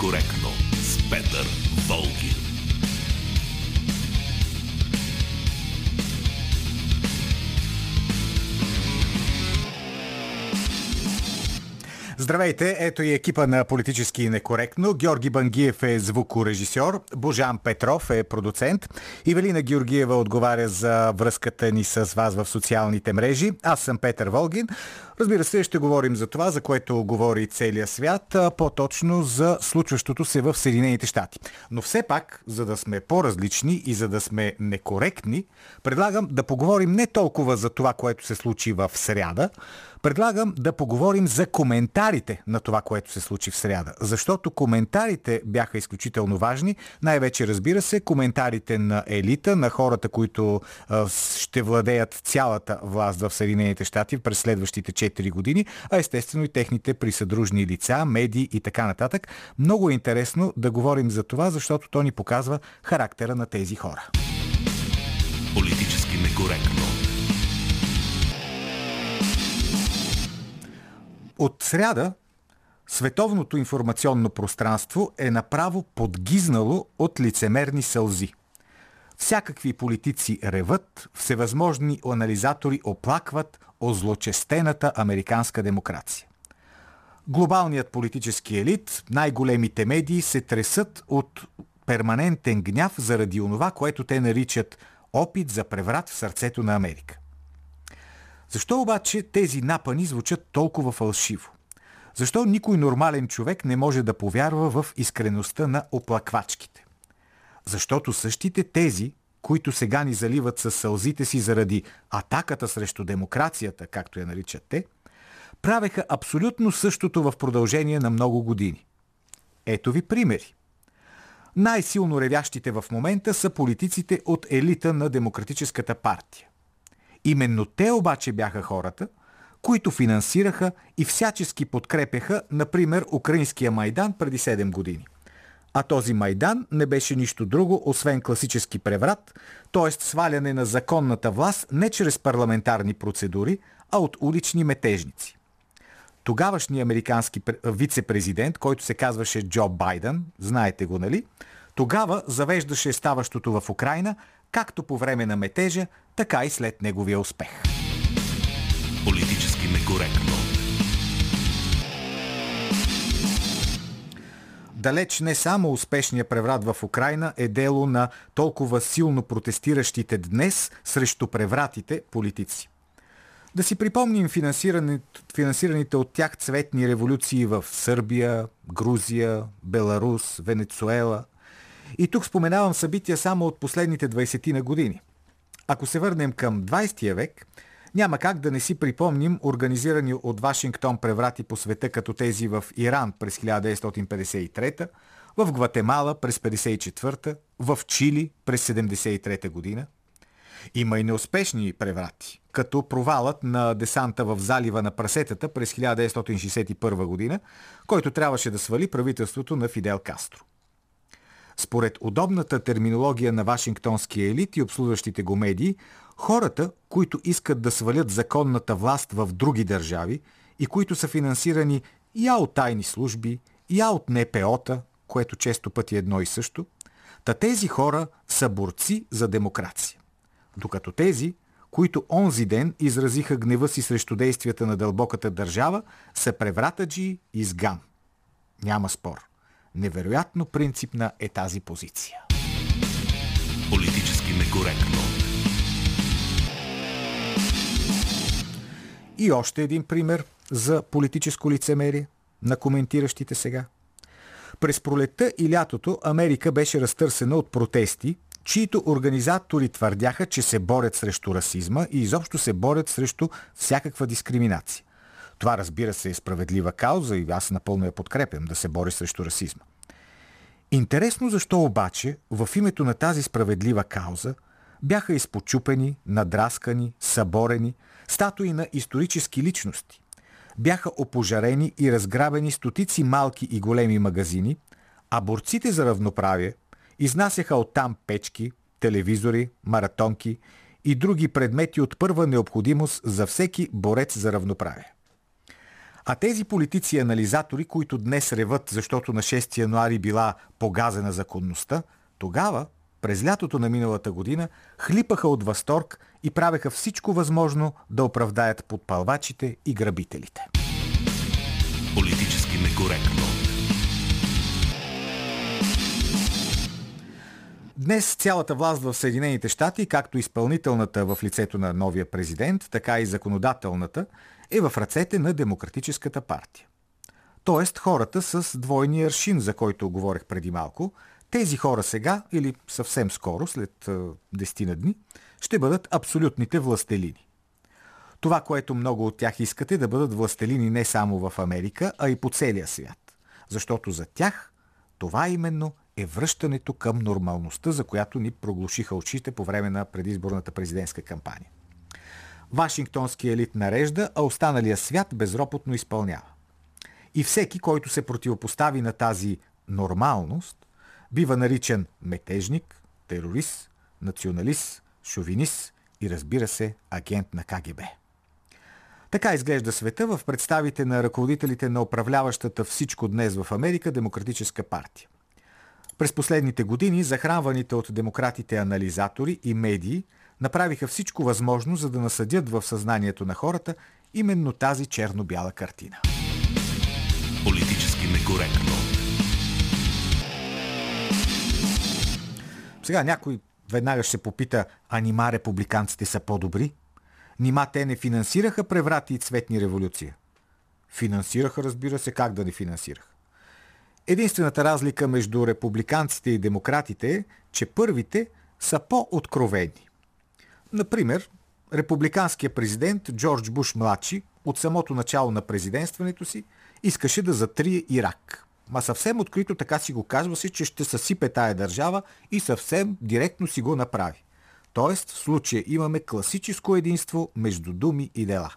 некоректно с Петър Волгин. Здравейте, ето и екипа на Политически некоректно. Георги Бангиев е звукорежисьор, Божан Петров е продуцент, Ивелина Георгиева отговаря за връзката ни с вас в социалните мрежи. Аз съм Петър Волгин. Разбира се, ще говорим за това, за което говори целия свят, по-точно за случващото се в Съединените щати. Но все пак, за да сме по-различни и за да сме некоректни, предлагам да поговорим не толкова за това, което се случи в сряда, Предлагам да поговорим за коментарите на това, което се случи в сряда. Защото коментарите бяха изключително важни. Най-вече, разбира се, коментарите на елита, на хората, които ще владеят цялата власт в Съединените щати през следващите 4 години, а естествено и техните присъдружни лица, медии и така нататък. Много е интересно да говорим за това, защото то ни показва характера на тези хора. Политически некоректно. От сряда световното информационно пространство е направо подгизнало от лицемерни сълзи. Всякакви политици реват, всевъзможни анализатори оплакват о злочестената американска демокрация. Глобалният политически елит, най-големите медии се тресат от перманентен гняв заради онова, което те наричат опит за преврат в сърцето на Америка. Защо обаче тези напани звучат толкова фалшиво? Защо никой нормален човек не може да повярва в искреността на оплаквачките? Защото същите тези, които сега ни заливат със сълзите си заради атаката срещу демокрацията, както я наричат те, правеха абсолютно същото в продължение на много години. Ето ви примери. Най-силно ревящите в момента са политиците от елита на Демократическата партия. Именно те обаче бяха хората, които финансираха и всячески подкрепяха, например, Украинския Майдан преди 7 години. А този Майдан не беше нищо друго, освен класически преврат, т.е. сваляне на законната власт не чрез парламентарни процедури, а от улични метежници. Тогавашният американски вице-президент, който се казваше Джо Байден, знаете го, нали? Тогава завеждаше ставащото в Украина, както по време на метежа, така и след неговия успех. Политически некоректно. Далеч не само успешния преврат в Украина е дело на толкова силно протестиращите днес срещу превратите политици. Да си припомним финансираните от тях цветни революции в Сърбия, Грузия, Беларус, Венецуела. И тук споменавам събития само от последните 20 на години. Ако се върнем към 20 век, няма как да не си припомним организирани от Вашингтон преврати по света като тези в Иран през 1953, в Гватемала през 1954, в Чили през 1973 година. Има и неуспешни преврати, като провалът на десанта в залива на прасетата през 1961 година, който трябваше да свали правителството на Фидел Кастро. Според удобната терминология на Вашингтонския елит и обслужващите го медии, хората, които искат да свалят законната власт в други държави и които са финансирани я от тайни служби, я от НПО-та, което често пъти е едно и също, та тези хора са борци за демокрация. Докато тези, които онзи ден изразиха гнева си срещу действията на дълбоката държава, са превратаджи и сган. Няма спор. Невероятно принципна е тази позиция. Политически некоректно. И още един пример за политическо лицемерие на коментиращите сега. През пролетта и лятото Америка беше разтърсена от протести, чието организатори твърдяха, че се борят срещу расизма и изобщо се борят срещу всякаква дискриминация. Това разбира се е справедлива кауза и аз напълно я подкрепям да се бори срещу расизма. Интересно защо обаче в името на тази справедлива кауза бяха изпочупени, надраскани, съборени статуи на исторически личности. Бяха опожарени и разграбени стотици малки и големи магазини, а борците за равноправие изнасяха оттам печки, телевизори, маратонки и други предмети от първа необходимост за всеки борец за равноправие. А тези политици и анализатори, които днес реват, защото на 6 януари била погазена законността, тогава, през лятото на миналата година, хлипаха от възторг и правеха всичко възможно да оправдаят подпалвачите и грабителите. Политически некоректно. Днес цялата власт в Съединените щати, както изпълнителната в лицето на новия президент, така и законодателната, е в ръцете на Демократическата партия. Тоест хората с двойния аршин, за който говорех преди малко, тези хора сега, или съвсем скоро, след 10 на дни, ще бъдат абсолютните властелини. Това, което много от тях искате да бъдат властелини не само в Америка, а и по целия свят. Защото за тях това именно е връщането към нормалността, за която ни проглушиха очите по време на предизборната президентска кампания. Вашингтонски елит нарежда, а останалия свят безропотно изпълнява. И всеки, който се противопостави на тази нормалност, бива наричан метежник, терорист, националист, шовинист и разбира се агент на КГБ. Така изглежда света в представите на ръководителите на управляващата всичко днес в Америка Демократическа партия. През последните години захранваните от демократите анализатори и медии направиха всичко възможно, за да насъдят в съзнанието на хората именно тази черно-бяла картина. Политически некоректно. Сега някой веднага ще се попита, а нима републиканците са по-добри? Нима те не финансираха преврати и цветни революция? Финансираха, разбира се, как да не финансираха. Единствената разлика между републиканците и демократите е, че първите са по-откровени. Например, републиканският президент Джордж Буш младши от самото начало на президентстването си искаше да затрие Ирак. Ма съвсем открито така си го казва си, че ще съсипе тая държава и съвсем директно си го направи. Тоест, в случая имаме класическо единство между думи и дела.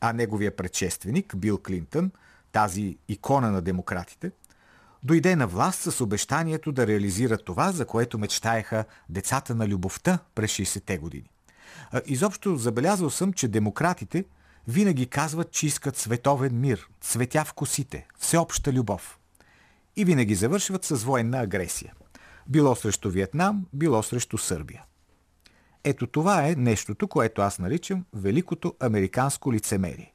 А неговия предшественик, Бил Клинтън, тази икона на демократите, дойде на власт с обещанието да реализира това, за което мечтаеха децата на любовта през 60-те години. Изобщо забелязал съм, че демократите винаги казват, че искат световен мир, цветя в косите, всеобща любов. И винаги завършват с военна агресия. Било срещу Виетнам, било срещу Сърбия. Ето това е нещото, което аз наричам великото американско лицемерие.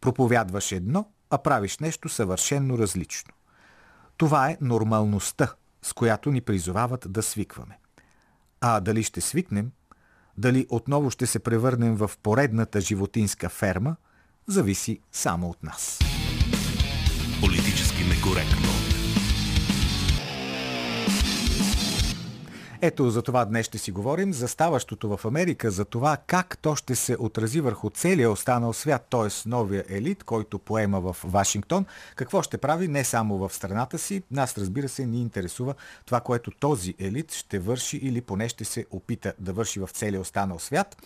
Проповядваш едно, а правиш нещо съвършенно различно. Това е нормалността, с която ни призовават да свикваме. А дали ще свикнем, дали отново ще се превърнем в поредната животинска ферма, зависи само от нас. Политически некоректно. Ето за това днес ще си говорим за ставащото в Америка, за това как то ще се отрази върху целия останал свят, т.е. новия елит, който поема в Вашингтон. Какво ще прави не само в страната си, нас разбира се ни интересува това, което този елит ще върши или поне ще се опита да върши в целия останал свят.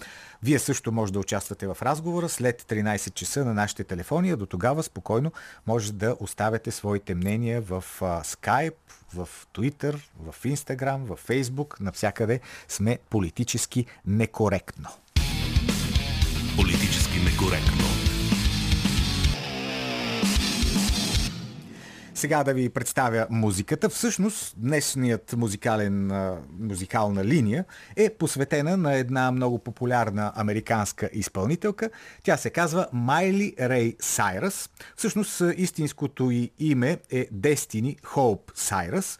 Вие също може да участвате в разговора след 13 часа на нашите телефони, а до тогава спокойно може да оставяте своите мнения в Skype, в Twitter, в Instagram, в Facebook, навсякъде сме политически некоректно. Политически некоректно. Сега да ви представя музиката. Всъщност, днешният музикален, музикална линия е посветена на една много популярна американска изпълнителка. Тя се казва Майли Рей Сайрас. Всъщност, истинското й име е Destiny Hope Сайрас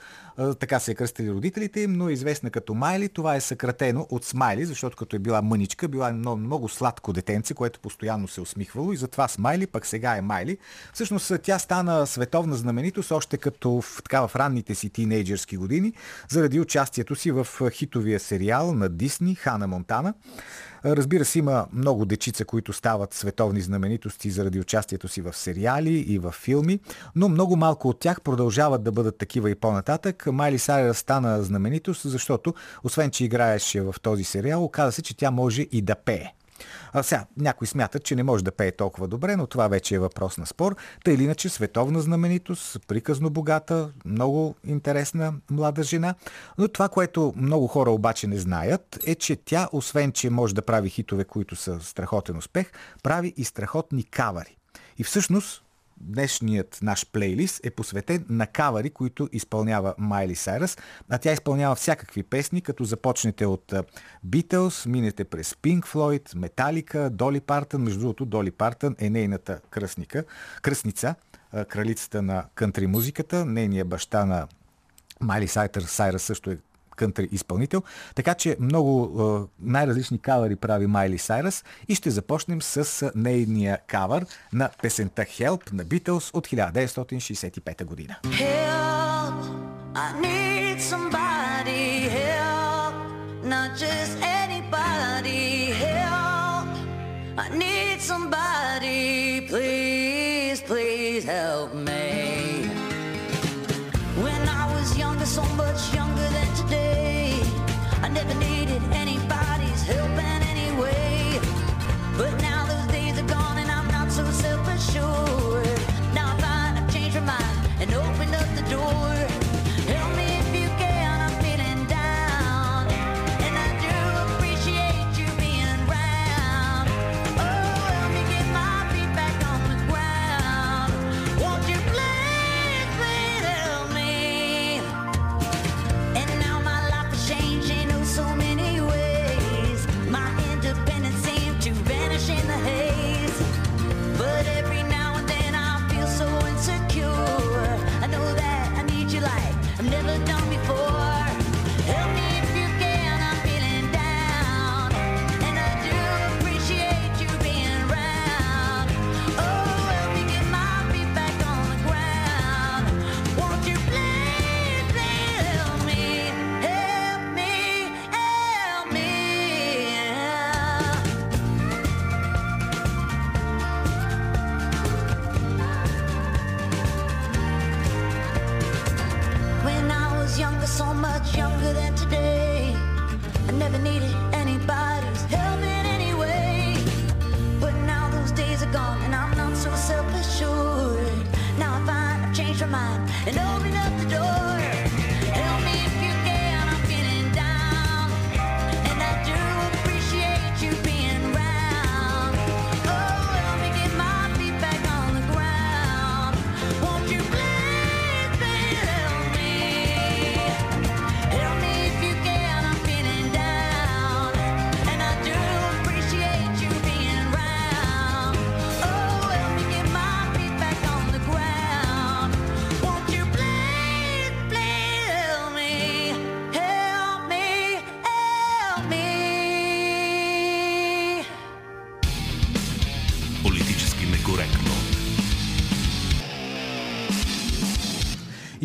така се е кръстили родителите им, но е известна като Майли. Това е съкратено от Смайли, защото като е била мъничка, била много, много сладко детенце, което постоянно се усмихвало и затова Смайли, пък сега е Майли. Всъщност тя стана световна знаменитост още като в, така, в ранните си тинейджърски години, заради участието си в хитовия сериал на Дисни Хана Монтана. Разбира се, има много дечица, които стават световни знаменитости заради участието си в сериали и в филми, но много малко от тях продължават да бъдат такива и по-нататък. Майли Сайрас стана знаменитост, защото освен, че играеше в този сериал, оказа се, че тя може и да пее. А сега, някой смятат, че не може да пее толкова добре, но това вече е въпрос на спор. Та или иначе световна знаменитост, приказно богата, много интересна млада жена. Но това, което много хора обаче не знаят, е, че тя, освен, че може да прави хитове, които са страхотен успех, прави и страхотни кавари. И всъщност днешният наш плейлист е посветен на кавари, които изпълнява Майли Сайрас, а тя изпълнява всякакви песни, като започнете от Beatles, минете през Pink Floyd, Metallica, Доли Партън. Между другото, Доли Партън е нейната кръстника, кръстница, кралицата на кънтри музиката, нейният баща на Майли Сайтър Сайрас също е кънтри изпълнител. Така че много най-различни кавари прави Майли Сайрас и ще започнем с нейния кавър на песента Help на Beatles от 1965 година. Help, I need somebody help, not just anybody help. I need somebody, please, please help me. and oh.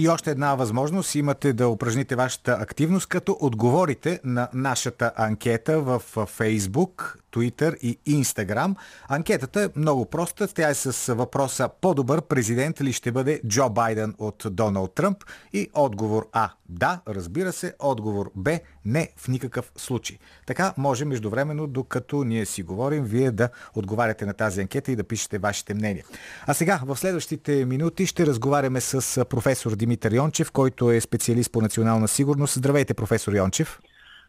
И още една възможност. Имате да упражните вашата активност, като отговорите на нашата анкета в Facebook, Twitter и Instagram. Анкетата е много проста. Тя е с въпроса по-добър президент ли ще бъде Джо Байден от Доналд Тръмп? И отговор А. Да, разбира се. Отговор Б. Не, в никакъв случай. Така може междувременно, докато ние си говорим, вие да отговаряте на тази анкета и да пишете вашите мнения. А сега, в следващите минути ще разговаряме с професор Димитър Йончев, който е специалист по национална сигурност. Здравейте, професор Йончев.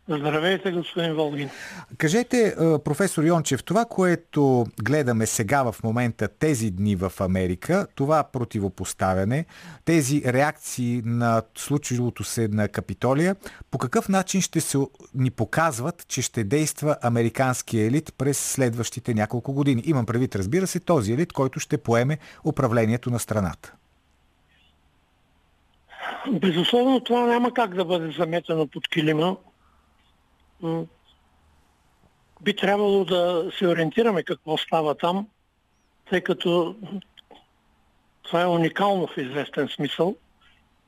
Здравейте, господин Волгин. Кажете, е, професор Йончев, това, което гледаме сега в момента, тези дни в Америка, това противопоставяне, тези реакции на случилото се на Капитолия, по какъв начин ще се ни показват, че ще действа американския елит през следващите няколко години? Имам предвид, разбира се, този елит, който ще поеме управлението на страната. Безусловно това няма как да бъде заметено под килима. Би трябвало да се ориентираме какво става там, тъй като това е уникално в известен смисъл.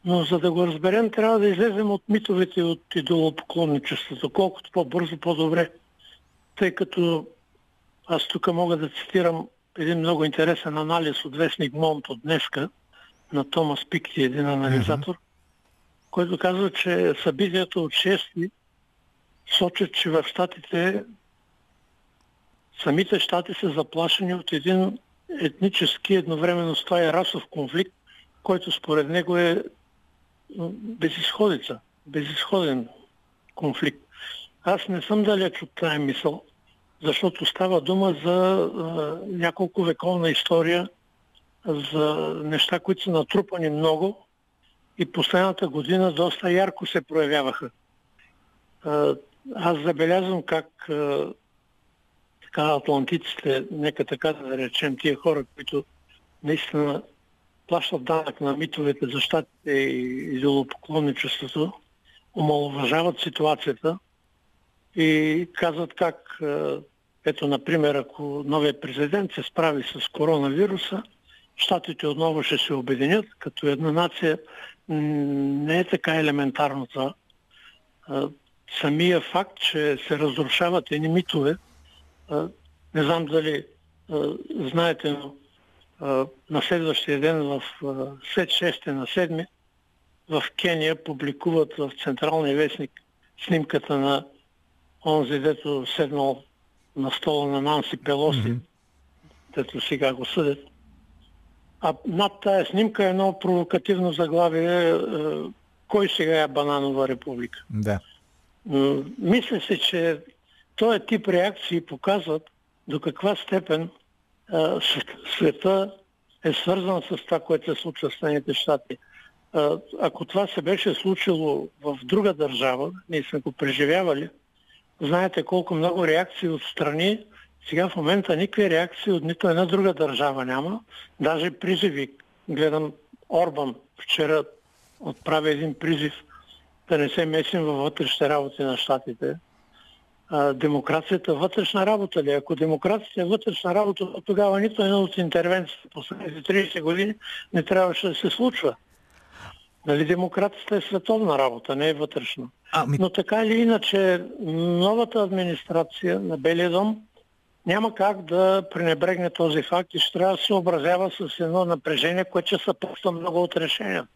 Но за да го разберем, трябва да излезем от митовете от идолопоклонничеството. Колкото по-бързо, по-добре. Тъй като аз тук мога да цитирам един много интересен анализ от вестник Монт от днеска на Томас Пикти, един анализатор, който казва, че събитието от 6 сочат, че в Штатите самите щати са заплашени от един етнически, едновременно с това и расов конфликт, който според него е безисходица, безисходен конфликт. Аз не съм далеч от тази мисъл, защото става дума за а, няколко вековна история за неща, които са натрупани много и последната година доста ярко се проявяваха. Аз забелязвам как така атлантиците, нека така да речем, тия хора, които наистина плащат данък на митовете за щатите и идолопоклонничеството, омалуважават ситуацията и казват как, ето, например, ако новия президент се справи с коронавируса, щатите отново ще се обединят като една нация. Не е така елементарно това. Самия факт, че се разрушават едни митове, не знам дали знаете, но на следващия ден в след 6 на 7 в Кения публикуват в Централния вестник снимката на онзи, дето седнал на стола на Нанси Пелоси, mm-hmm. дето сега го съдят. А над тая снимка е едно провокативно заглавие е, Кой сега е Бананова република? Да. Мисля се, че този тип реакции показват до каква степен света е свързан с това, което се случва в Съединените щати. Ако това се беше случило в друга държава, ние сме го преживявали, знаете колко много реакции от страни, сега в момента никакви реакции от нито една друга държава няма. Даже призиви, гледам Орбан вчера отправя един призив да не се месим във вътрешните работи на щатите а, демокрацията вътрешна работа ли? Ако демокрацията е вътрешна работа, тогава нито една от интервенциите последните 30 години не трябваше да се случва. Нали, демокрацията е световна работа, не е вътрешна. Ами... Но така или иначе, новата администрация на Белия дом няма как да пренебрегне този факт и ще трябва да се образява с едно напрежение, което ще съпътства много от решения.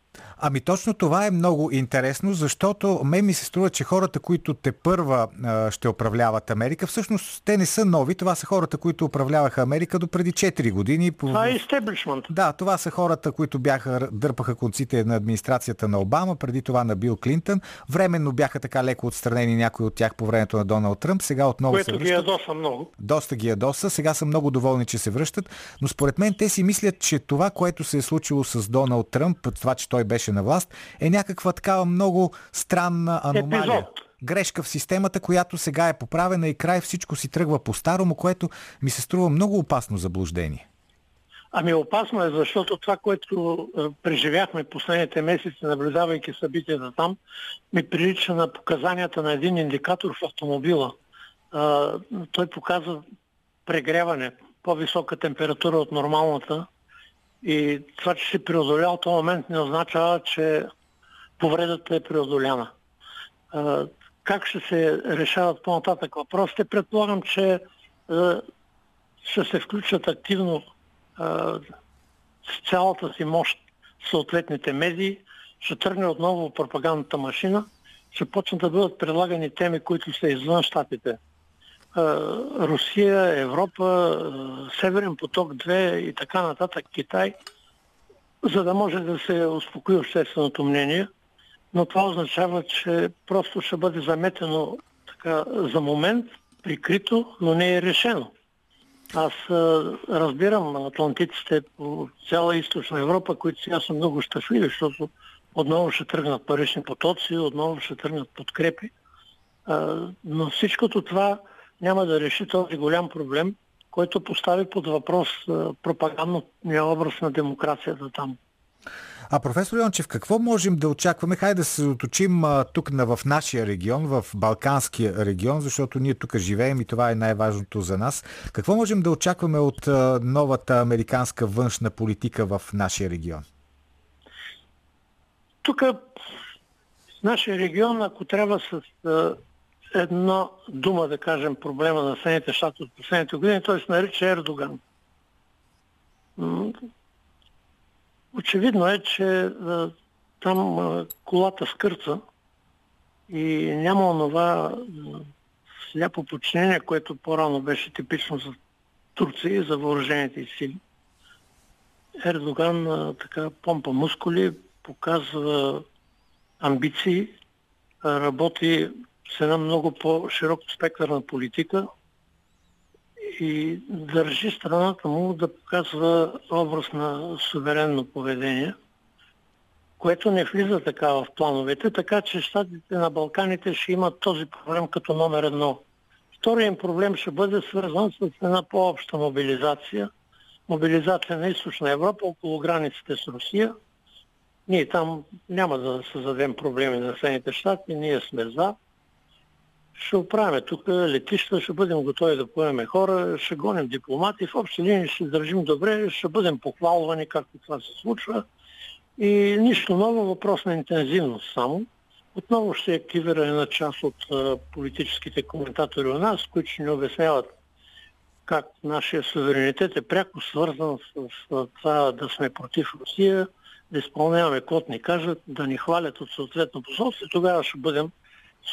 Ами точно това е много интересно, защото ме ми се струва, че хората, които те първа ще управляват Америка, всъщност те не са нови. Това са хората, които управляваха Америка до преди 4 години. Това е истеблишмент. Да, това са хората, които бяха, дърпаха конците на администрацията на Обама, преди това на Бил Клинтън. Временно бяха така леко отстранени някои от тях по времето на Доналд Тръмп. Сега отново Което се връщат. ги ядоса много. Доста ги ядоса. Сега са много доволни, че се връщат. Но според мен те си мислят, че това, което се е случило с Доналд Тръмп, това, че той беше на власт, е някаква такава много странна аномалия. Епизод. Грешка в системата, която сега е поправена и край всичко си тръгва по-старому, което ми се струва много опасно заблуждение. Ами опасно е, защото това, което е, преживяхме последните месеци, наблюдавайки събитията там, ми прилича на показанията на един индикатор в автомобила. той показва прегряване, по-висока температура от нормалната и това, че се преодолял този момент не означава, че повредата е преодоляна. Как ще се решават по-нататък въпросите? Предполагам, че ще се включат активно с цялата си мощ съответните медии, ще тръгне отново пропагандната машина, ще почнат да бъдат предлагани теми, които са извън щатите. Русия, Европа, Северен поток 2 и така нататък, Китай, за да може да се успокои общественото мнение. Но това означава, че просто ще бъде заметено така, за момент, прикрито, но не е решено. Аз разбирам атлантиците по цяла източна Европа, които сега са много щастливи, защото отново ще тръгнат парични потоци, отново ще тръгнат подкрепи. но всичкото това няма да реши този голям проблем, който постави под въпрос пропагандния образ на демокрацията там. А професор Йончев, какво можем да очакваме? Хайде да се оточим тук на, в нашия регион, в Балканския регион, защото ние тук живеем и това е най-важното за нас. Какво можем да очакваме от а, новата американска външна политика в нашия регион? Тук в нашия регион, ако трябва с а, една дума, да кажем, проблема на Съединените щати от последните години, той се нарича Ердоган. Очевидно е, че там колата скърца и няма онова сляпо подчинение, което по-рано беше типично за Турция и за въоръжените сили. Ердоган така помпа мускули, показва амбиции, работи с една много по-широк спектър на политика и държи страната му да показва образ на суверенно поведение, което не влиза така в плановете, така че щатите на Балканите ще имат този проблем като номер едно. Вторият проблем ще бъде свързан с една по-обща мобилизация. Мобилизация на източна Европа около границите с Русия. Ние там няма да създадем проблеми на Съединените щати, ние сме за ще оправяме тук летища, ще бъдем готови да поемем хора, ще гоним дипломати, в общи линии ще държим добре, ще бъдем похвалвани, както това се случва. И нищо ново, въпрос на интензивност само. Отново ще активира една част от а, политическите коментатори у нас, които ще ни обясняват как нашия суверенитет е пряко свързан с, с това да сме против Русия, да изпълняваме каквото ни кажат, да ни хвалят от съответно посолство и тогава ще бъдем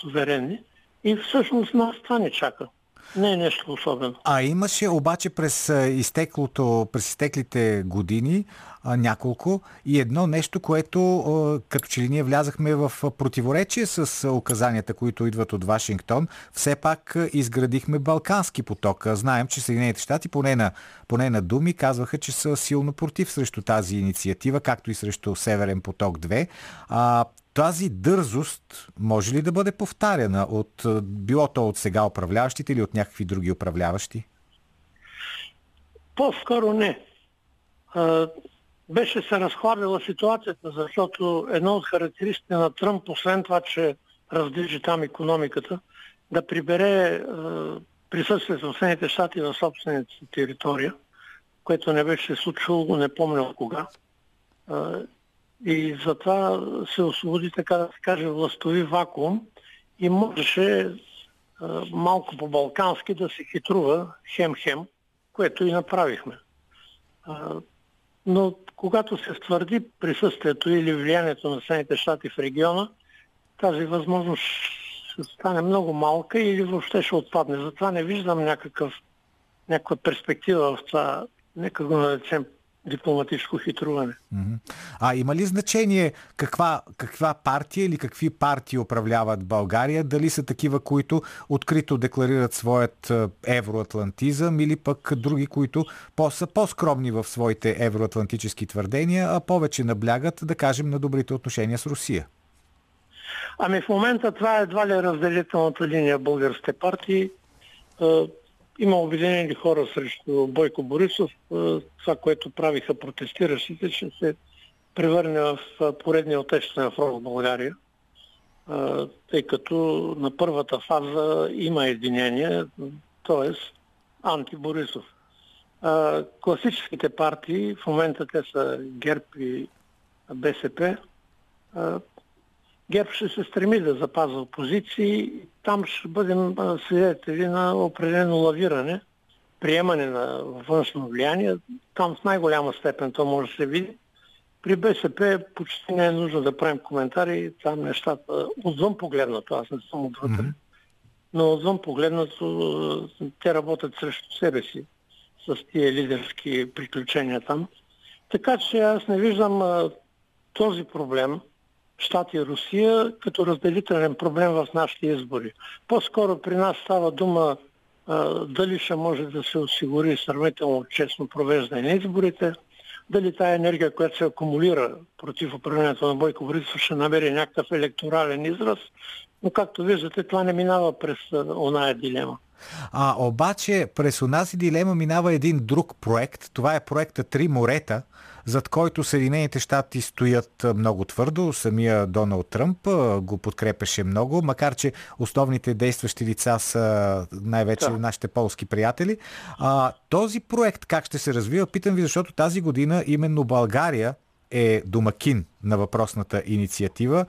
суверенни. И всъщност нас това не чака. Не е нещо особено. А имаше обаче през изтеклото, през изтеклите години няколко и едно нещо, което като че ли ние влязахме в противоречие с указанията, които идват от Вашингтон. Все пак изградихме Балкански поток. Знаем, че Съединените щати поне на, поне на думи казваха, че са силно против срещу тази инициатива, както и срещу Северен поток 2. А, тази дързост може ли да бъде повтаряна от било то от сега управляващите или от някакви други управляващи? По-скоро не. Беше се разхладила ситуацията, защото едно от характеристиките на Тръмп, освен това, че раздвижи там економиката, да прибере а, присъствието в Съединените щати в собствената си територия, което не беше случило, не помня кога. А, и затова се освободи, така да се каже, властови вакуум и можеше а, малко по-балкански да се хитрува хем-хем, което и направихме. А, но когато се ствърди присъствието или влиянието на Съединените щати в региона, тази възможност ще стане много малка или въобще ще отпадне. Затова не виждам някакъв, някаква перспектива в това, нека го наречем дипломатическо хитруване. А има ли значение каква, каква партия или какви партии управляват България? Дали са такива, които открито декларират своят е, евроатлантизъм или пък други, които по, са по-скромни в своите евроатлантически твърдения, а повече наблягат, да кажем, на добрите отношения с Русия? Ами в момента това е едва ли разделителната линия българските партии. Е, има обединени хора срещу Бойко Борисов. Това, което правиха протестиращите, ще се превърне в поредния отечествен фронт в България, тъй като на първата фаза има единение, т.е. анти-Борисов. Класическите партии, в момента те са ГЕРБ и БСП, ГЕРБ ще се стреми да запазва позиции. Там ще бъдем свидетели на определено лавиране, приемане на външно влияние. Там в най-голяма степен то може да се види. При БСП почти не е нужно да правим коментари. Там нещата, отвън погледнато, аз не съм отвътре, mm-hmm. но отвън погледнато те работят срещу себе си с тия лидерски приключения там. Така че аз не виждам а, този проблем Штати Русия като разделителен проблем в нашите избори. По-скоро при нас става дума а, дали ще може да се осигури сравнително честно провеждане на изборите, дали тая енергия, която се акумулира против управлението на Бойко Борисов, ще намери някакъв електорален израз, но както виждате, това не минава през оная дилема. А обаче през онази дилема минава един друг проект. Това е проекта Три морета, зад който Съединените щати стоят много твърдо. Самия Доналд Тръмп го подкрепеше много, макар че основните действащи лица са най-вече да. нашите полски приятели. А, този проект как ще се развива, питам ви, защото тази година именно България е домакин на въпросната инициатива.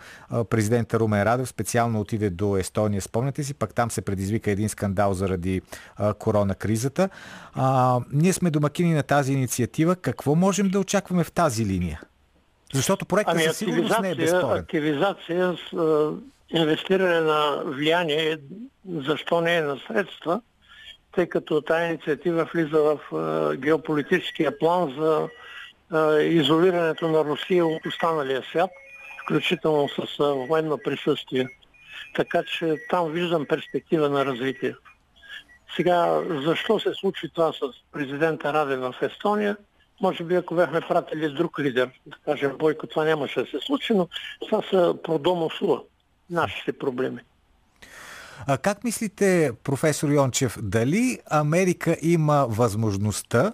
Президента Румен Радев специално отиде до Естония, спомняте си, пък там се предизвика един скандал заради корона кризата. Ние сме домакини на тази инициатива. Какво можем да очакваме в тази линия? Защото проектът ами, със сигурност не е безспорен. Активизация с а, инвестиране на влияние, защо не е на средства, тъй като тази инициатива влиза в а, геополитическия план за изолирането на Русия от останалия свят, включително с военно присъствие. Така че там виждам перспектива на развитие. Сега, защо се случи това с президента Раде в Естония? Може би ако бяхме пратили друг лидер, да кажем Бойко, това нямаше да се случи, но това са продомо суа, нашите проблеми. А как мислите, професор Йончев, дали Америка има възможността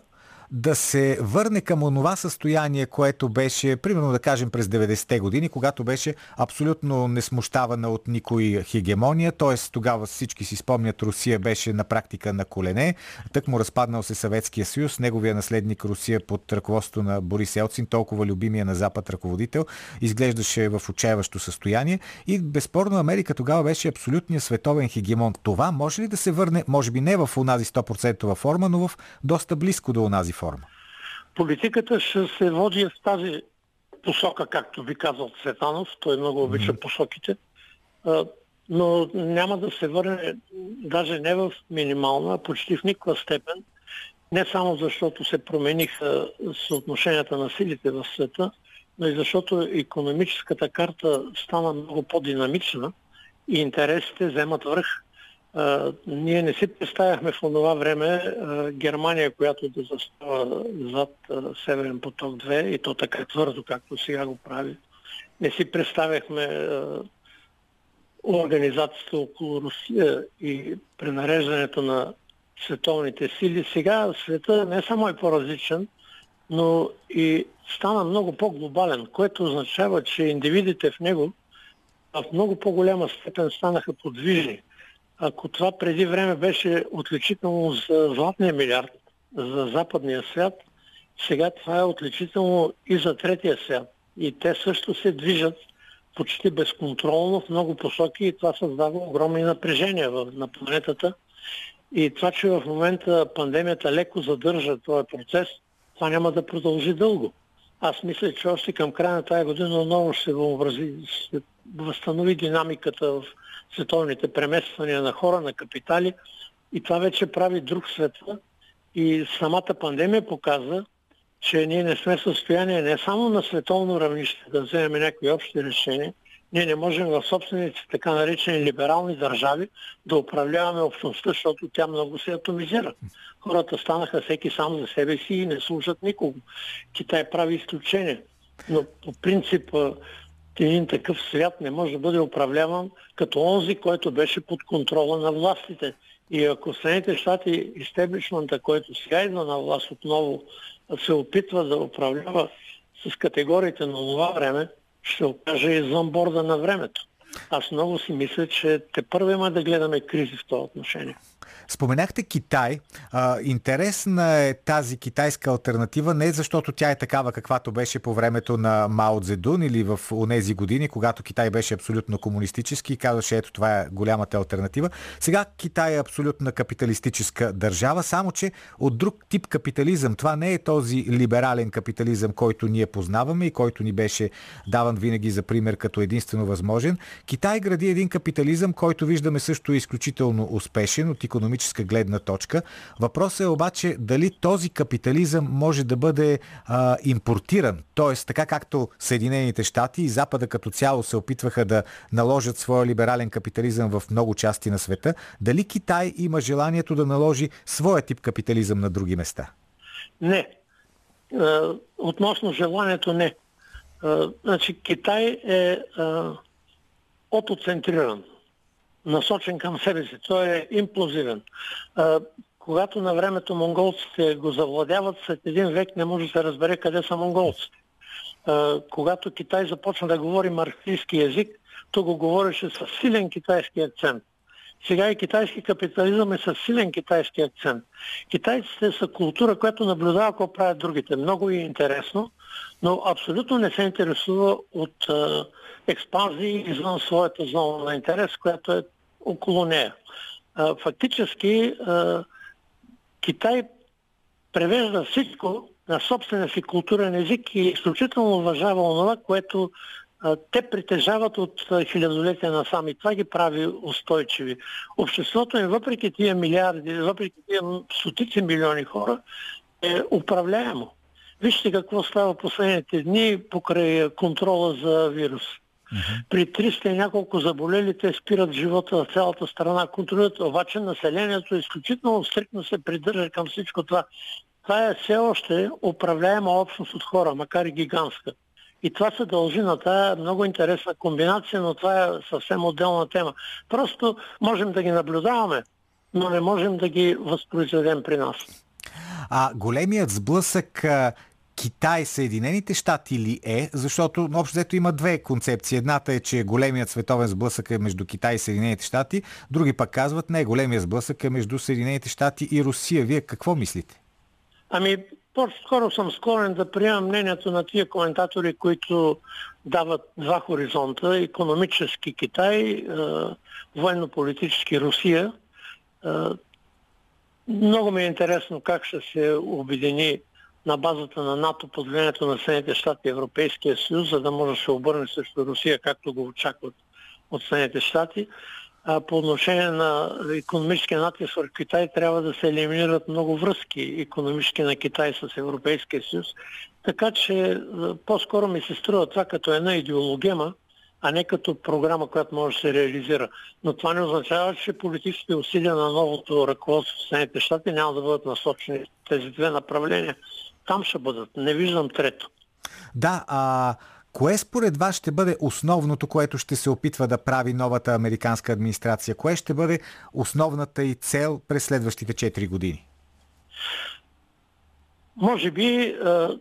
да се върне към онова състояние, което беше, примерно да кажем през 90-те години, когато беше абсолютно несмущавана от никой хегемония, т.е. тогава всички си спомнят, Русия беше на практика на колене, тък му разпаднал се Съветския съюз, неговия наследник Русия под ръководството на Борис Елцин, толкова любимия на Запад ръководител, изглеждаше в отчаяващо състояние и безспорно Америка тогава беше абсолютният световен хегемон. Това може ли да се върне, може би не в онази 100% форма, но в доста близко до онази форма? Политиката ще се води в тази посока, както ви казал Цветанов. Той много обича mm-hmm. посоките. Но няма да се върне даже не в минимална, а почти в никаква степен. Не само защото се промениха съотношенията на силите в света, но и защото економическата карта стана много по-динамична и интересите вземат връх ние не си представяхме в това време Германия, която да застава зад а, Северен поток 2 и то така твърдо, както сега го прави. Не си представяхме организацията около Русия и пренареждането на световните сили. Сега света не само е по-различен, но и стана много по-глобален, което означава, че индивидите в него в много по-голяма степен станаха подвижни ако това преди време беше отличително за златния милиард, за западния свят, сега това е отличително и за третия свят. И те също се движат почти безконтролно в много посоки и това създава огромни напрежения на планетата. И това, че в момента пандемията леко задържа този процес, това няма да продължи дълго. Аз мисля, че още към края на тази година отново ще ще възстанови динамиката в световните премествания на хора, на капитали и това вече прави друг свет. И самата пандемия показа, че ние не сме в състояние не само на световно равнище да вземем някакви общи решения, ние не можем в собствените така наречени либерални държави да управляваме общността, защото тя много се атомизира. Хората станаха всеки сам за себе си и не служат никого. Китай прави изключение. Но по принцип един такъв свят не може да бъде управляван като онзи, който беше под контрола на властите. И ако Съединените щати, изтеблишмента, който сега идва на власт отново, се опитва да управлява с категориите на това време, ще окаже извън борда на времето. Аз много си мисля, че те първо има да гледаме кризи в това отношение. Споменахте Китай. А, интересна е тази китайска альтернатива, не защото тя е такава каквато беше по времето на Мао Цзедун или в онези години, когато Китай беше абсолютно комунистически и казваше, ето това е голямата альтернатива. Сега Китай е абсолютно капиталистическа държава, само че от друг тип капитализъм. Това не е този либерален капитализъм, който ние познаваме и който ни беше даван винаги за пример като единствено възможен. Китай гради един капитализъм, който виждаме също е изключително успешен от економически економическа гледна точка. Въпросът е обаче дали този капитализъм може да бъде а, импортиран. Тоест, така както Съединените щати и Запада като цяло се опитваха да наложат своя либерален капитализъм в много части на света, дали Китай има желанието да наложи своя тип капитализъм на други места? Не. Относно желанието не. Значи Китай е отоцентриран насочен към себе си. Той е имплозивен. Когато на времето монголците го завладяват, след един век не може да се разбере къде са монголците. Когато Китай започна да говори марксистски язик, то го говореше с силен китайски акцент. Сега и китайски капитализъм е с силен китайски акцент. Китайците са култура, която наблюдава какво правят другите. Много е интересно, но абсолютно не се интересува от експанзии извън своята зона на интерес, която е около нея. Фактически Китай превежда всичко на собствения си културен език и изключително уважава онова, което те притежават от хилядолетия насам и това ги прави устойчиви. Обществото им, въпреки тия милиарди, въпреки тия стотици милиони хора, е управляемо. Вижте какво става последните дни покрай контрола за вирус. При 300 и няколко заболели те спират живота в цялата страна, контролират, обаче населението изключително стрикно се придържа към всичко това. Това е все още управляема общност от хора, макар и гигантска. И това се дължи на тая много интересна комбинация, но това е съвсем отделна тема. Просто можем да ги наблюдаваме, но не можем да ги възпроизведем при нас. А големият сблъсък Китай Съединените щати ли е? Защото общо взето има две концепции. Едната е, че големият световен сблъсък е между Китай и Съединените щати. Други пък казват, не, големият сблъсък е между Съединените щати и Русия. Вие какво мислите? Ами, по-скоро съм склонен да приемам мнението на тия коментатори, които дават два хоризонта. Економически Китай, военно-политически Русия. Много ми е интересно как ще се обедини на базата на НАТО под влиянието на Съединените щати и Европейския съюз, за да може да се обърне срещу Русия, както го очакват от Съединените щати. По отношение на економическия натиск в Китай трябва да се елиминират много връзки економически на Китай с Европейския съюз. Така че по-скоро ми се струва това като една идеологема, а не като програма, която може да се реализира. Но това не означава, че политическите усилия на новото ръководство в Съединените щати няма да бъдат насочени тези две направления. Там ще бъдат. Не виждам трето. Да, а кое според вас ще бъде основното, което ще се опитва да прави новата американска администрация? Кое ще бъде основната и цел през следващите 4 години? Може би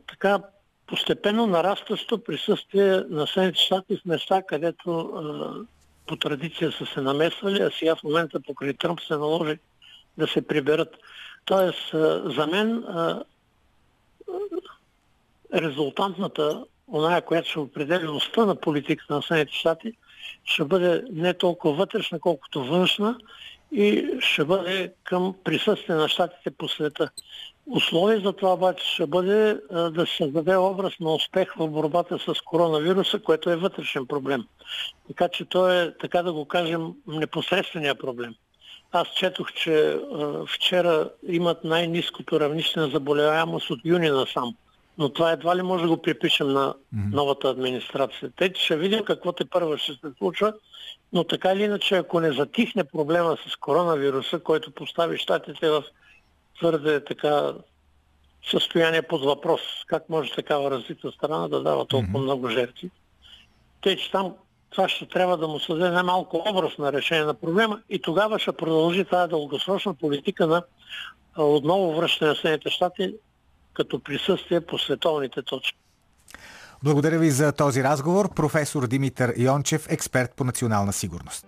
така постепенно нарастващо присъствие на Съединените щати в места, където по традиция са се намесвали, а сега в момента покрай Тръмп се наложи да се приберат. Тоест, за мен резултантната, оная, която ще определя оста на политиката на Съединените щати, ще бъде не толкова вътрешна, колкото външна и ще бъде към присъствие на щатите по света. Условие за това обаче ще бъде да се създаде образ на успех в борбата с коронавируса, което е вътрешен проблем. Така че то е, така да го кажем, непосредствения проблем. Аз четох, че вчера имат най-низкото равнище на заболеваемост от юни насам. Но това едва ли може да го припишем на новата администрация. Те ще видим какво те първо ще се случва, но така или иначе, ако не затихне проблема с коронавируса, който постави щатите в твърде така състояние под въпрос, как може такава развита страна да дава толкова mm-hmm. много жертви, те, че там това ще трябва да му създаде най-малко образ на решение на проблема и тогава ще продължи тази дългосрочна политика на отново връщане на Съединените щати като присъствие по световните точки. Благодаря ви за този разговор. Професор Димитър Йончев, експерт по национална сигурност.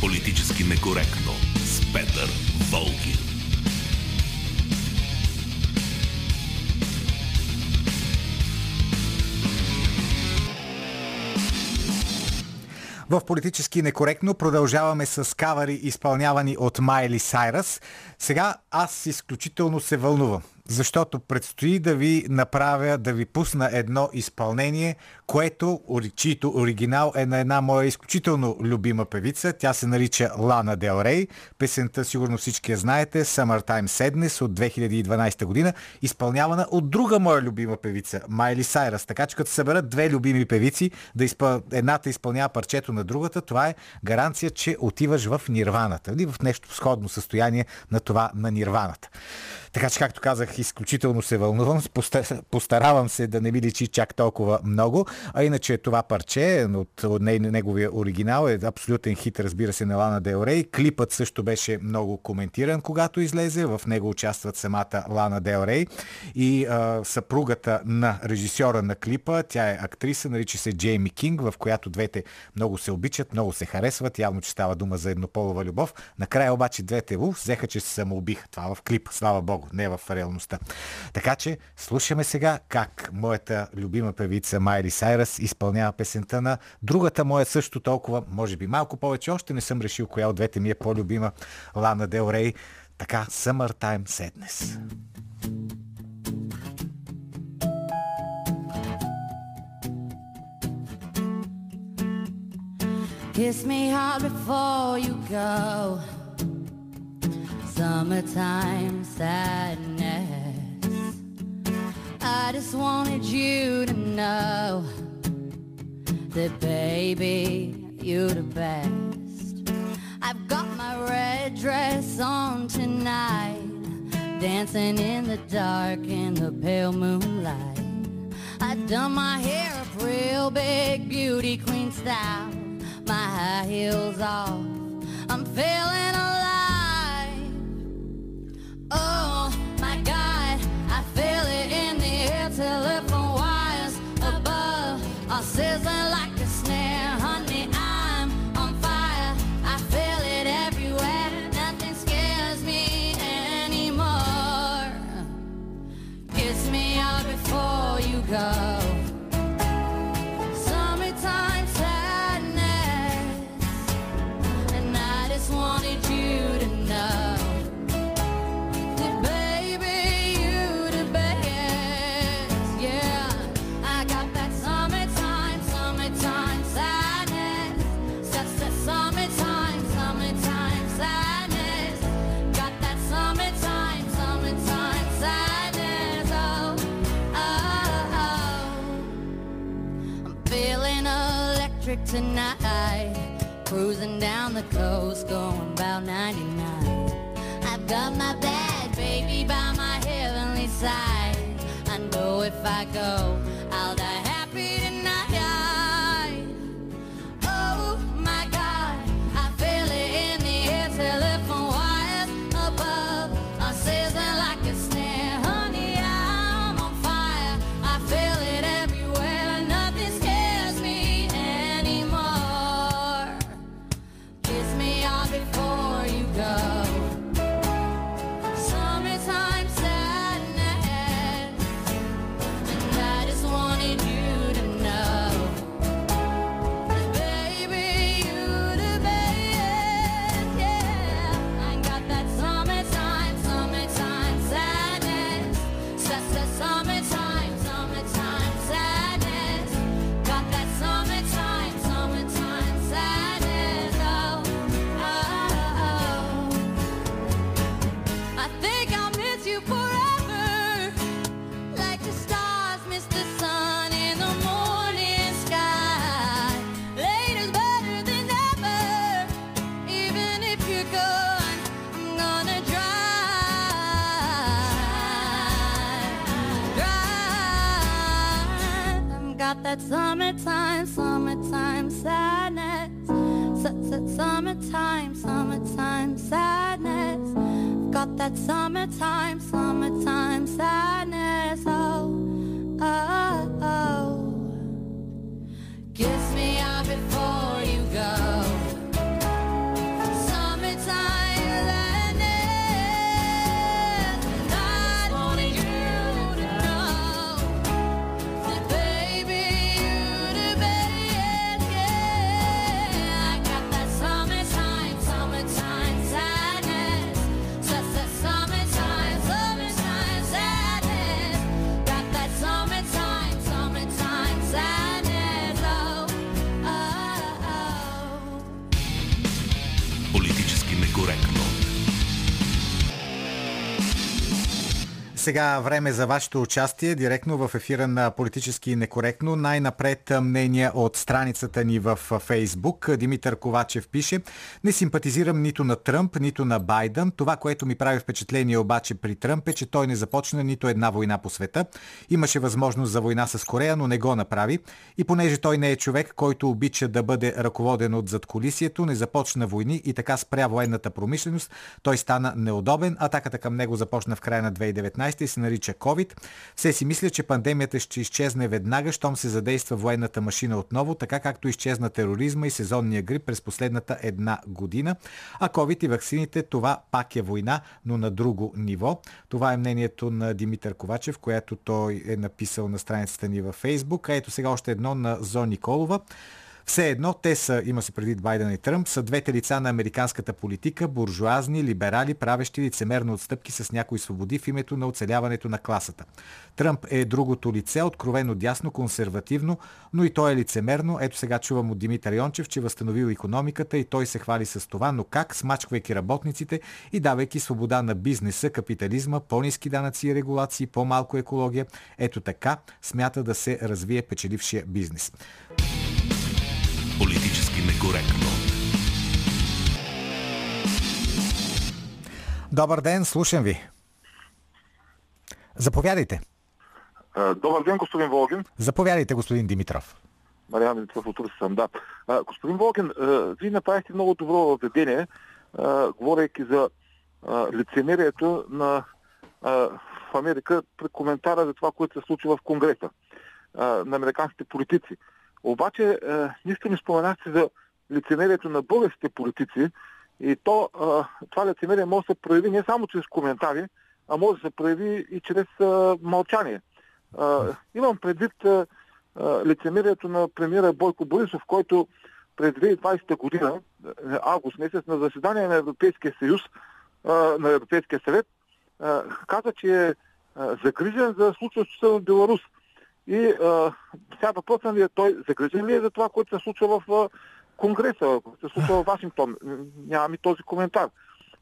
Политически некоректно с Петър Волгин. В политически некоректно продължаваме с кавари, изпълнявани от Майли Сайрас. Сега аз изключително се вълнувам защото предстои да ви направя, да ви пусна едно изпълнение, което, чието оригинал е на една моя изключително любима певица. Тя се нарича Лана Дел Рей. Песента, сигурно всички я знаете, Summertime Sadness от 2012 година, изпълнявана от друга моя любима певица, Майли Сайрас. Така че като съберат две любими певици, да изпъл... едната изпълнява парчето на другата, това е гаранция, че отиваш в нирваната. Или в нещо сходно състояние на това на нирваната. Така че, както казах, изключително се вълнувам. Постаравам се да не ми личи чак толкова много. А иначе това парче от, неговия оригинал е абсолютен хит, разбира се, на Лана Дел Рей. Клипът също беше много коментиран, когато излезе. В него участват самата Лана Дел Рей и а, съпругата на режисьора на клипа. Тя е актриса, нарича се Джейми Кинг, в която двете много се обичат, много се харесват. Явно, че става дума за еднополова любов. Накрая обаче двете у, взеха, че се самоубиха. Това в клип, слава богу не в реалността. Така че слушаме сега как моята любима певица Майли Сайрас изпълнява песента на другата моя също толкова, може би малко повече, още не съм решил коя от двете ми е по-любима, Лана Дел Рей. Така, Summertime Sadness. Kiss me hard before you go summertime sadness. I just wanted you to know that, baby, you're the best. I've got my red dress on tonight, dancing in the dark in the pale moonlight. I've done my hair up real big, beauty queen style, my high heels off. I'm feeling alive. Oh tonight. Cruising down the coast, going about 99. I've got my bad baby by my heavenly side. I know if I go, I'll die summertime, summertime sadness. Su- su- Summertime, summertime sadness. Got that summertime Сега време за вашето участие директно в ефира на Политически некоректно. Най-напред мнения от страницата ни в Фейсбук. Димитър Ковачев пише Не симпатизирам нито на Тръмп, нито на Байден. Това, което ми прави впечатление обаче при Тръмп е, че той не започна нито една война по света. Имаше възможност за война с Корея, но не го направи. И понеже той не е човек, който обича да бъде ръководен от задколисието, не започна войни и така спря военната промишленост, той стана неудобен. Атаката към него започна в края на 2019 и се нарича COVID. Все си мисля, че пандемията ще изчезне веднага, щом се задейства военната машина отново, така както изчезна тероризма и сезонния грип през последната една година. А COVID и ваксините, това пак е война, но на друго ниво. Това е мнението на Димитър Ковачев, което той е написал на страницата ни във Фейсбук. А ето сега още едно на Зо Николова. Все едно те са, има се преди Байден и Тръмп, са двете лица на американската политика, буржуазни, либерали, правещи лицемерно отстъпки с някои свободи в името на оцеляването на класата. Тръмп е другото лице, откровено дясно, консервативно, но и той е лицемерно. Ето сега чувам от Димитър Йончев, че възстановил економиката и той се хвали с това, но как, смачквайки работниците и давайки свобода на бизнеса, капитализма, по-низки данъци и регулации, по-малко екология, ето така смята да се развие печелившия бизнес. Некоректно. Добър ден, слушам ви. Заповядайте. Добър ден, господин Волгин. Заповядайте, господин Димитров. Мариан Димитров от Руси съм, да. Господин Волгин, вие направихте много добро въведение, говорейки за лицемерието на в Америка при коментара за това, което се случва в Конгреса на американските политици. Обаче нищо не споменахте за лицемерието на българските политици и то, това лицемерие може да се прояви не само чрез коментари, а може да се прояви и чрез мълчание. Имам предвид лицемерието на премиера Бойко Борисов, който през 2020 година, август месец, на заседание на Европейския съюз, на Европейския съвет, каза, че е загрижен за случващото се в Беларус. И сега въпросът ми е, той загрижен ли е за това, което се случва в Конгреса, което се случва в Вашингтон? Нямам и този коментар.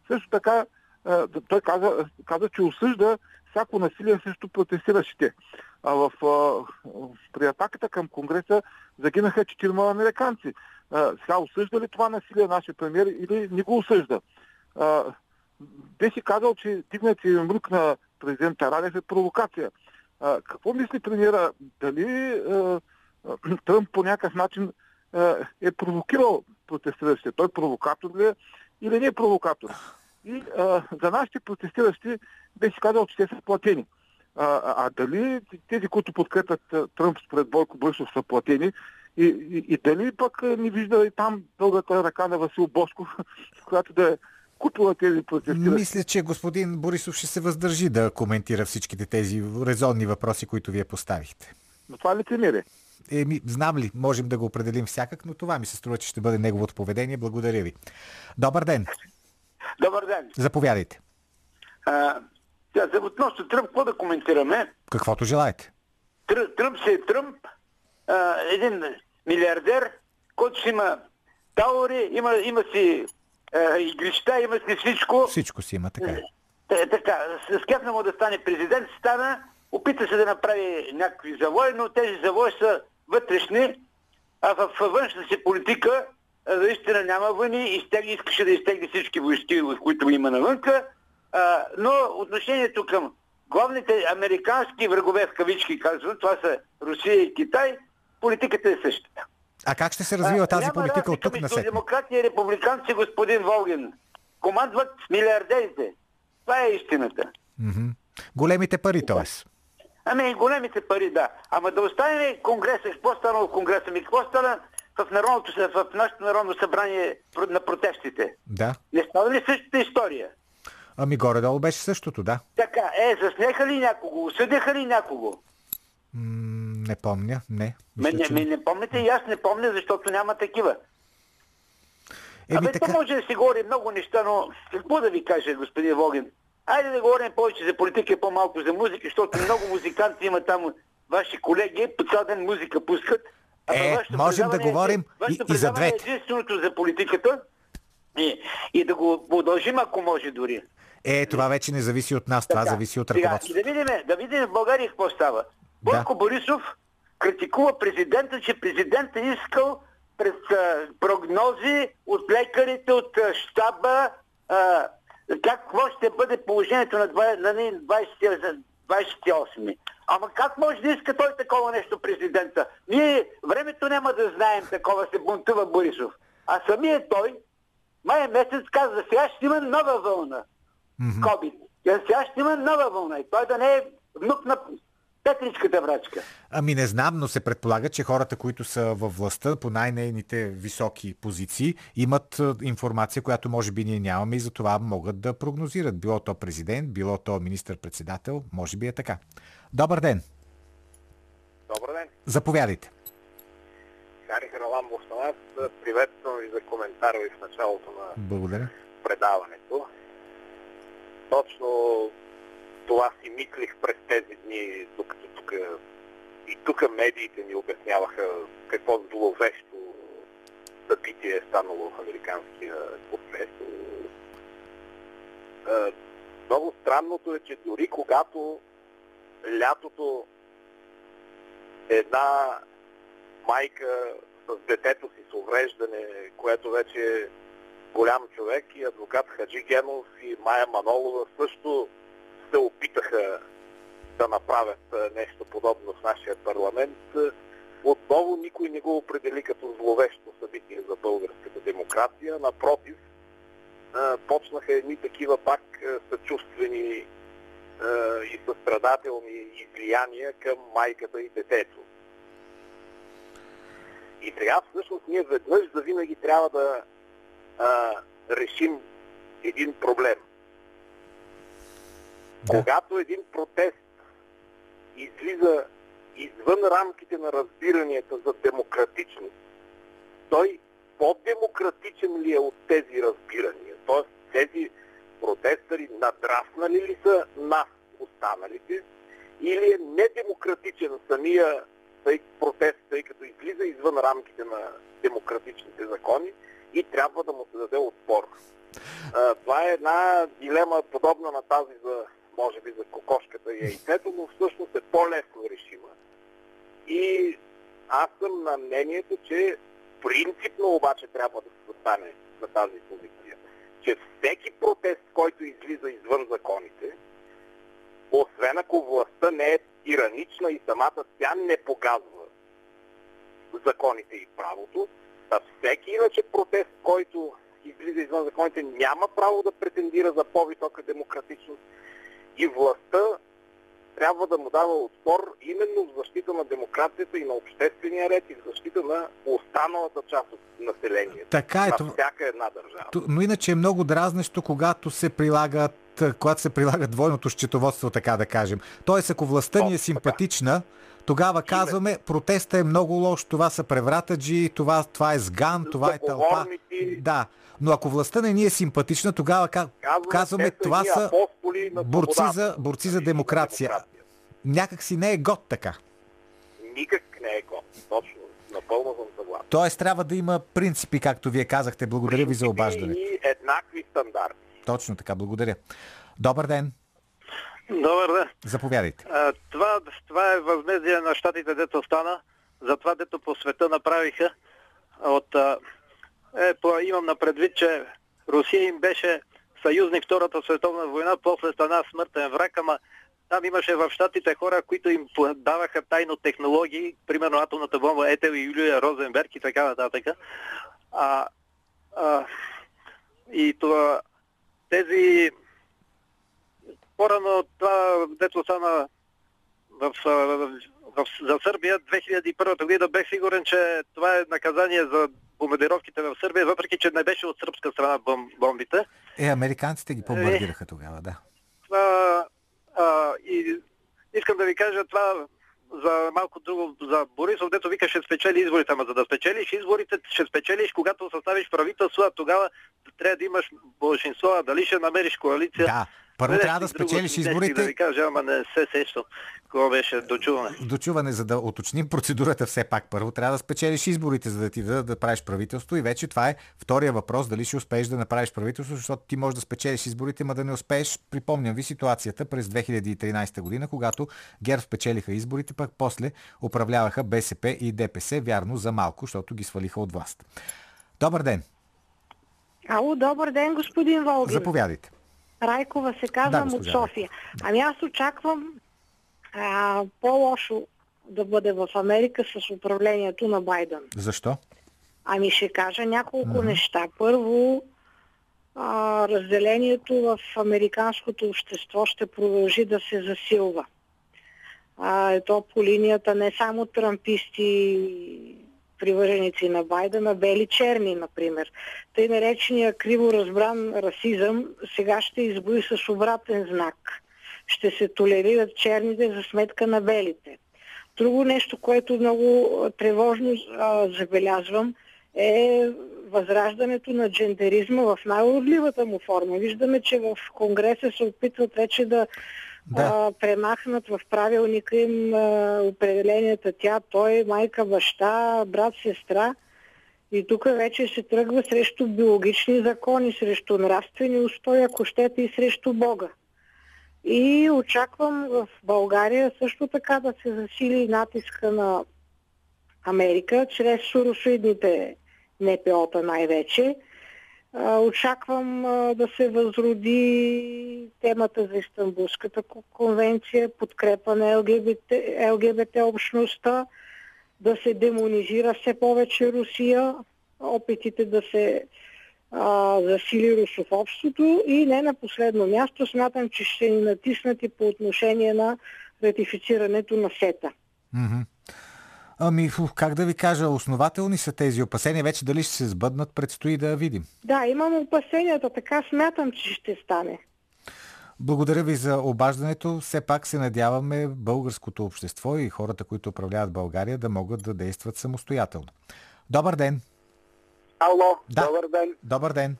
Също така, а, той каза, каза, че осъжда всяко насилие срещу протестиращите. А в, а, при атаката към Конгреса загинаха четирима американци. А, сега осъжда ли това насилие нашия премьер или не го осъжда? А, беше казал, че дигнати мрък на президента Радев е провокация. А, какво мисли премиера? Дали а, Тръмп по някакъв начин а, е провокирал протестиращите? Той провокатор ли е или не е провокатор? И а, за нашите протестиращи беше казал, че те са платени. А, а дали тези, които подкрепят Тръмп според Бойко Борисов са платени и, и, и дали пък не вижда и там дългата ръка на Васил Босков, която да е купила тези протестиращи. Мисля, че господин Борисов ще се въздържи да коментира всичките тези резонни въпроси, които вие поставихте. Но това лицемерие. Еми, знам ли, можем да го определим всякак, но това ми се струва, че ще бъде неговото поведение. Благодаря ви. Добър ден. Добър ден. Заповядайте. А, за относно Тръмп, какво да коментираме? Каквото желаете. Тръ, Тръмп си е Тръмп, а, един милиардер, който си има таури, има, има си игрища, има си всичко. Всичко си има, така. Е, така, скефна му да стане президент, стана, опита се да направи някакви завои, но тези завои са вътрешни, а в външната си политика наистина няма войни, изтегли, искаше да изтегли всички войски, които има навънка, а, но отношението към главните американски врагове в кавички казвам, това са Русия и Китай, политиката е същата. А как ще се развива тази Няма политика от тук на между демократи и републиканци, господин Волгин. Командват милиардерите. Това е истината. Големите пари, т.е. Ами големите пари, да. Ама да оставим Конгреса. Какво стана в Конгреса? Ми какво стана в, народното, в нашето народно събрание на протестите? Да. Не стана ли същата история? Ами горе-долу беше същото, да. Така, е, заснеха ли някого? Осъдиха ли някого? М, не помня, не. Ме, Мисля, не, че ме, не помните и аз не помня, защото няма такива. Еми, Абе, така... то може да си говори много неща, но какво да ви кажа, господин Вогин? Айде да говорим повече за политика и по-малко за музика, защото много музиканти има там ваши колеги, по цял ден музика пускат. А Е, можем да е- говорим вашето и- и за предаване двете. Е единственото за политиката и, и да го продължим, ако може дори. Е, това вече не зависи от нас, това Така, зависи от ръководството. Да видим, да видим в България какво става. Бойко Борисов критикува президента, че президента искал през а, прогнози от лекарите, от а, щаба, а, как, какво ще бъде положението на, на ни 20, за 28. Ама как може да иска той такова нещо президента? Ние времето няма да знаем такова, се бунтува Борисов. А самият той, май месец каза, сега ще има нова вълна. COVID. И сега ще има нова вълна. И той да не е внук на Петричката брачка. Ами не знам, но се предполага, че хората, които са във властта по най-нейните високи позиции, имат е, информация, която може би ние нямаме и за това могат да прогнозират. Било то президент, било то министър-председател, може би е така. Добър ден! Добър ден. Заповядайте. Хари Мелан Мустамас. Приветствам ви за коментара ви в началото на Благодаря. предаването. Точно това си мислих през тези дни, докато тук и тук медиите ни обясняваха какво зловещо събитие е станало в американския конгрес. Много странното е, че дори когато лятото една майка с детето си с увреждане, което вече е голям човек и адвокат Хаджи Генов и Майя Манолова също се опитаха да направят нещо подобно в нашия парламент. Отново никой не го определи като зловещо събитие за българската демокрация. Напротив, почнаха едни такива пак съчувствени и състрадателни излияния към майката и детето. И сега всъщност ние веднъж за винаги трябва да а, решим един проблем. Да. Когато един протест излиза извън рамките на разбиранията за демократичност, той по-демократичен ли е от тези разбирания? Тоест тези протестъри надраснали ли са нас, останалите, или е недемократичен самия тъй, протест, тъй като излиза извън рамките на демократичните закони и трябва да му се даде отпор. А, това е една дилема подобна на тази за, може би, за кокошката и яйцето, но всъщност е по-лесно решима. И аз съм на мнението, че принципно обаче трябва да се застане на тази позиция. Че всеки протест, който излиза извън законите, освен ако властта не е тиранична и самата тя не показва законите и правото, а всеки иначе протест, който излиза извън законите, няма право да претендира за по-висока демократичност и властта трябва да му дава отпор именно в защита на демокрацията и на обществения ред и в защита на останалата част от населението. Така е, на всяка една държава. Но иначе е много дразнещо, когато се прилагат когато се прилага двойното счетоводство, така да кажем. Тоест, ако властта ни е симпатична, тогава казваме, протеста е много лош, това са превратаджи, това, това е сган, това е тълпа. Да, но ако властта не ни е симпатична, тогава ка- Казваме, това са борци за, борци за на демокрация. Някак си не е год така. Никак не е год. Точно. Напълно съм съгласен. Тоест трябва да има принципи, както вие казахте. Благодаря ви за обаждането. И еднакви стандарти. Точно така, благодаря. Добър ден, Добър ден. заповядайте. А, това, това е възмездие на щатите, дето стана, за това, дето по света направиха. От, а, е, по, имам на предвид, че Русия им беше съюзник Втората световна война, после стана смъртен враг, ама там имаше в щатите хора, които им даваха тайно технологии, примерно атомната бомба Етел и Юлия Розенберг и така нататък. А, а, и това, тези по-рано това, дето стана в, в, в, за Сърбия 2001 година, бех сигурен, че това е наказание за бомбардировките в Сърбия, въпреки че не беше от сръбска страна бом, бомбите. Е, американците ги бомбардираха тогава, да. Това, а, и искам да ви кажа това за малко друго, за Борисов, дето вика ще спечели изборите, ама за да спечелиш изборите, ще спечелиш, когато съставиш правителство, а тогава трябва да имаш большинство, а дали ще намериш коалиция. Да, първо Нещо трябва да спечелиш изборите. Да ви кажа, ама не се сещам. Какво беше дочуване. дочуване, за да уточним процедурата все пак. Първо трябва да спечелиш изборите, за да ти дадат да правиш правителство и вече това е втория въпрос, дали ще успееш да направиш правителство, защото ти можеш да спечелиш изборите, ма да не успееш. Припомням ви ситуацията през 2013 година, когато ГЕРБ спечелиха изборите, пък после управляваха БСП и ДПС, вярно за малко, защото ги свалиха от власт. Добър ден, Ало, добър ден, господин Волгин. заповядайте. Райкова се Да, казвам от госпожа София. Ами аз очаквам а, по-лошо да бъде в Америка с управлението на Байден. Защо? Ами ще кажа няколко неща. Първо, а, разделението в американското общество ще продължи да се засилва. А, ето по линията не само трамписти, привърженици на Байдена, бели черни, например. Тъй наречения криво разбран расизъм сега ще избои с обратен знак. Ще се толерират черните за сметка на белите. Друго нещо, което много тревожно а, забелязвам, е възраждането на джендеризма в най-урливата му форма. Виждаме, че в Конгреса се опитват вече да, да. А, премахнат в правилника им а, определенията тя, той, майка, баща, брат, сестра. И тук вече се тръгва срещу биологични закони, срещу нравствени устои, ако щете и срещу Бога. И очаквам в България също така да се засили натиска на Америка, чрез суросоидните НПО-та най-вече. Очаквам да се възроди темата за Истанбулската конвенция, подкрепа на ЛГБТ, ЛГБТ общността, да се демонизира все повече Русия, опитите да се а, засили русофобството и не на последно място смятам, че ще ни натиснат и по отношение на ратифицирането на СЕТА. Mm-hmm. Ами, как да ви кажа, основателни са тези опасения. Вече дали ще се сбъднат, предстои да видим. Да, имам опасенията, така смятам, че ще стане. Благодаря ви за обаждането. Все пак се надяваме българското общество и хората, които управляват България, да могат да действат самостоятелно. Добър ден! Ало, да. добър ден! Добър ден!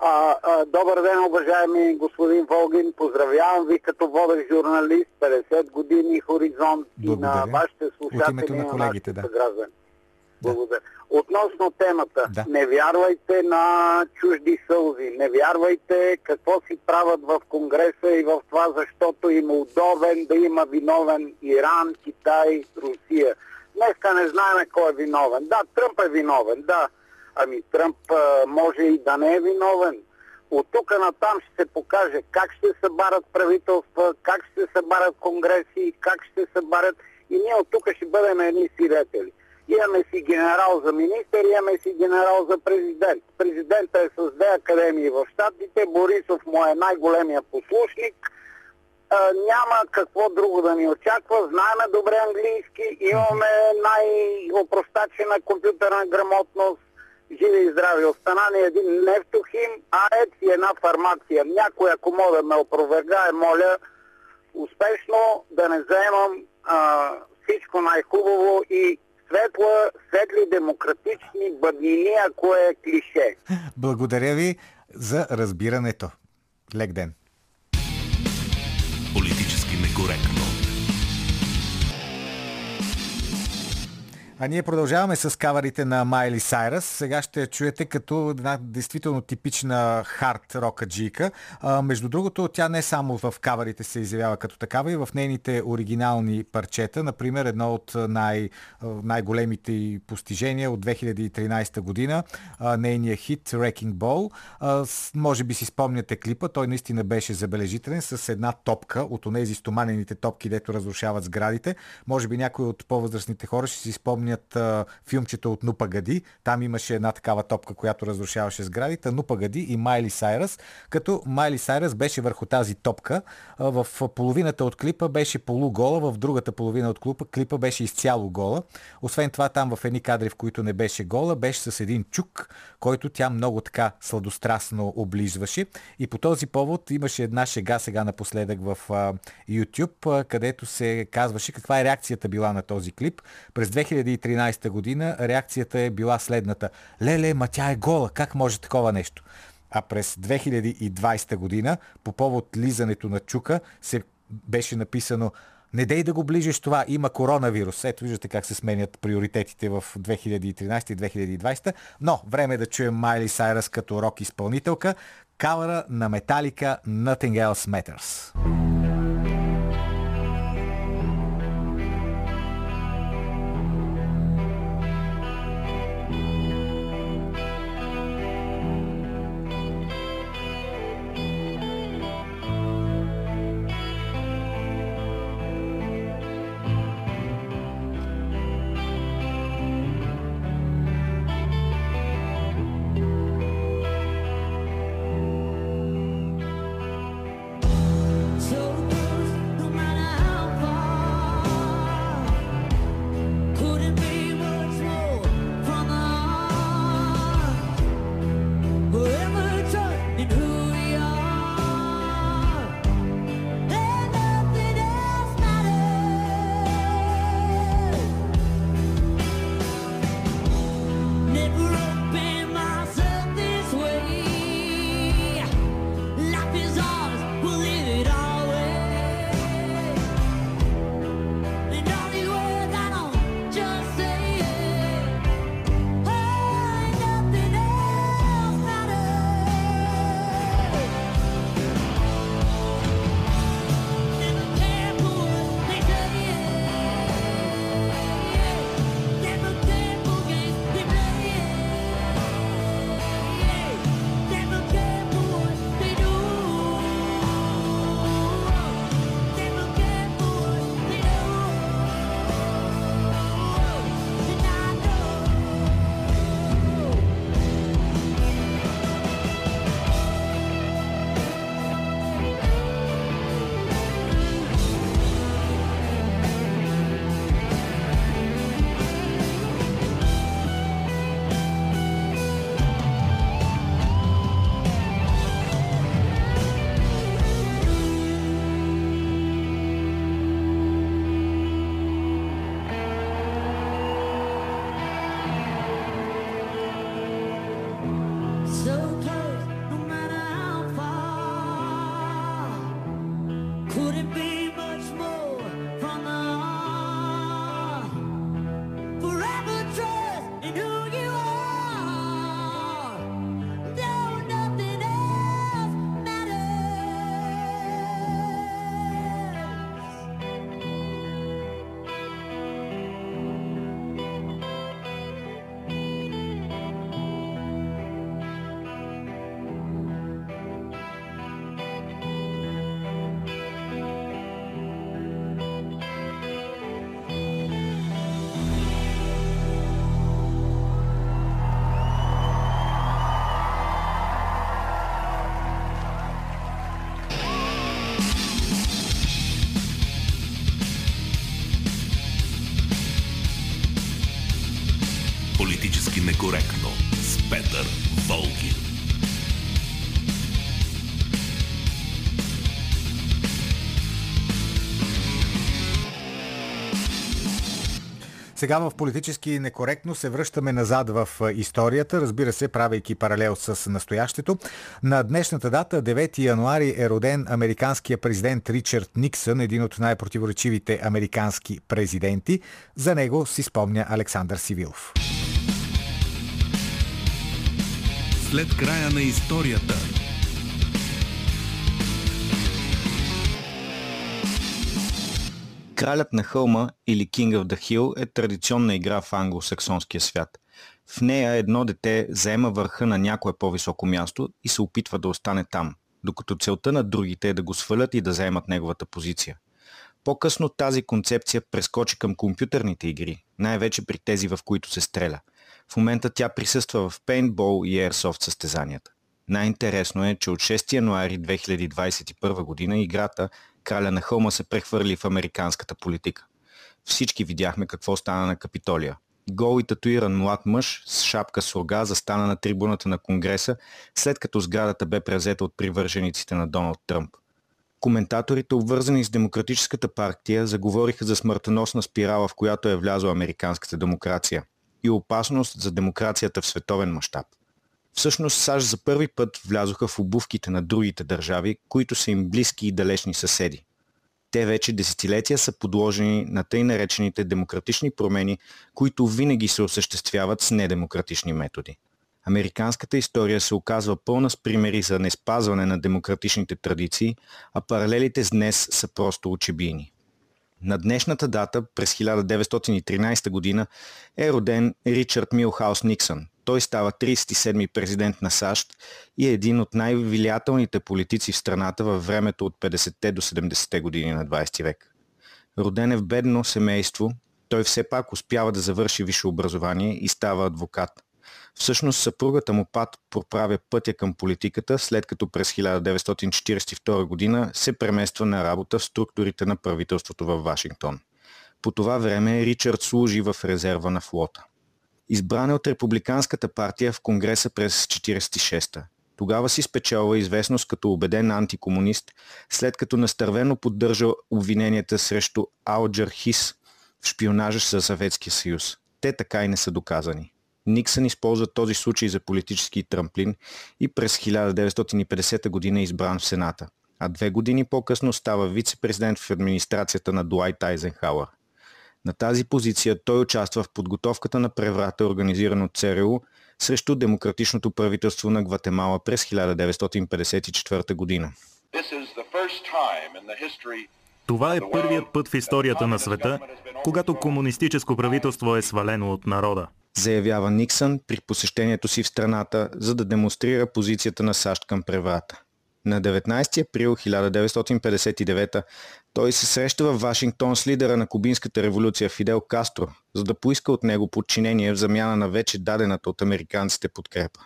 А, а, добър ден, уважаеми господин Волгин. Поздравявам ви като водещ журналист, 50 години хоризонт Благодаря. и на вашите слушатели на колегите, да. граждани. Благодаря. Да. Относно темата, да. не вярвайте на чужди сълзи, не вярвайте какво си правят в Конгреса и в това, защото им е удобен да има виновен Иран, Китай, Русия. Днеска не знаем кой е виновен. Да, Тръмп е виновен, да. Ами Тръмп а, може и да не е виновен. От тук натам ще се покаже как ще се събарят правителства, как ще се събарят конгреси, как ще се събарят и ние от тук ще бъдем едни свидетели. Имаме си генерал за министър, имаме си генерал за президент. Президента е с две академии в Штатите, Борисов му е най-големия послушник. А, няма какво друго да ни очаква. Знаеме добре английски, имаме най-опростачена компютърна грамотност, живи и здрави. Остана ни един нефтохим, АЕЦ и една фармация. Някой, ако мога да ме опровергае, моля, успешно да не заемам а, всичко най-хубаво и светла, светли, демократични бъднини, ако е клише. Благодаря ви за разбирането. Лек ден. Политически некоректно. А ние продължаваме с каварите на Майли Сайрас. Сега ще чуете като една действително типична хард рока джика. А, между другото, тя не само в каварите се изявява като такава и в нейните оригинални парчета. Например, едно от най- най-големите постижения от 2013 година, а, нейният хит Wrecking Ball. Може би си спомняте клипа, той наистина беше забележителен с една топка от онези стоманените топки, дето разрушават сградите. Може би някои от по-възрастните хора ще си спомнят спомнят а, филмчето от Нупагади. Там имаше една такава топка, която разрушаваше сградите. Нупагади и Майли Сайрас. Като Майли Сайрас беше върху тази топка. А, в половината от клипа беше полугола, в другата половина от клипа, клипа беше изцяло гола. Освен това там в едни кадри, в които не беше гола, беше с един чук, който тя много така сладострастно облизваше. И по този повод имаше една шега сега напоследък в а, YouTube, а, където се казваше каква е реакцията била на този клип. През 2013 година реакцията е била следната. Леле, ма тя е гола, как може такова нещо? А през 2020 година, по повод лизането на чука, се беше написано не дей да го ближиш това, има коронавирус. Ето виждате как се сменят приоритетите в 2013 и 2020. Но време е да чуем Майли Сайрас като рок изпълнителка. Кавара на Металика Nothing Else Matters. Сега в политически некоректно се връщаме назад в историята, разбира се, правейки паралел с настоящето. На днешната дата, 9 януари, е роден американския президент Ричард Никсън, един от най-противоречивите американски президенти. За него си спомня Александър Сивилов. След края на историята Кралят на хълма или King of the Hill е традиционна игра в англосаксонския свят. В нея едно дете заема върха на някое по-високо място и се опитва да остане там, докато целта на другите е да го свалят и да заемат неговата позиция. По-късно тази концепция прескочи към компютърните игри, най-вече при тези, в които се стреля. В момента тя присъства в пейнтбол и Airsoft състезанията. Най-интересно е, че от 6 януари 2021 година играта краля на хълма се прехвърли в американската политика. Всички видяхме какво стана на Капитолия. Гол и татуиран млад мъж с шапка с рога застана на трибуната на Конгреса, след като сградата бе превзета от привържениците на Доналд Тръмп. Коментаторите, обвързани с Демократическата партия, заговориха за смъртоносна спирала, в която е влязла американската демокрация и опасност за демокрацията в световен мащаб. Всъщност САЩ за първи път влязоха в обувките на другите държави, които са им близки и далечни съседи. Те вече десетилетия са подложени на тъй наречените демократични промени, които винаги се осъществяват с недемократични методи. Американската история се оказва пълна с примери за неспазване на демократичните традиции, а паралелите с днес са просто очебийни. На днешната дата, през 1913 година, е роден Ричард Милхаус Никсън, той става 37-ми президент на САЩ и е един от най-влиятелните политици в страната във времето от 50-те до 70-те години на 20 век. Роден е в бедно семейство, той все пак успява да завърши висше образование и става адвокат. Всъщност съпругата му Пат проправя пътя към политиката, след като през 1942 година се премества на работа в структурите на правителството в Вашингтон. По това време Ричард служи в резерва на флота. Избран е от Републиканската партия в Конгреса през 1946-та. Тогава си спечелва известност като убеден антикомунист, след като настървено поддържа обвиненията срещу Алджер Хис в шпионажа за Съветския съюз. Те така и не са доказани. Никсън използва този случай за политически трамплин и през 1950 година е избран в Сената, а две години по-късно става вице-президент в администрацията на Дуайт Айзенхауър. На тази позиция той участва в подготовката на преврата, организиран от ЦРУ срещу демократичното правителство на Гватемала през 1954 година. Това е първият път в историята на света, когато комунистическо правителство е свалено от народа. Заявява Никсън при посещението си в страната, за да демонстрира позицията на САЩ към преврата. На 19 април 1959 той се среща в Вашингтон с лидера на кубинската революция Фидел Кастро, за да поиска от него подчинение в замяна на вече дадената от американците подкрепа.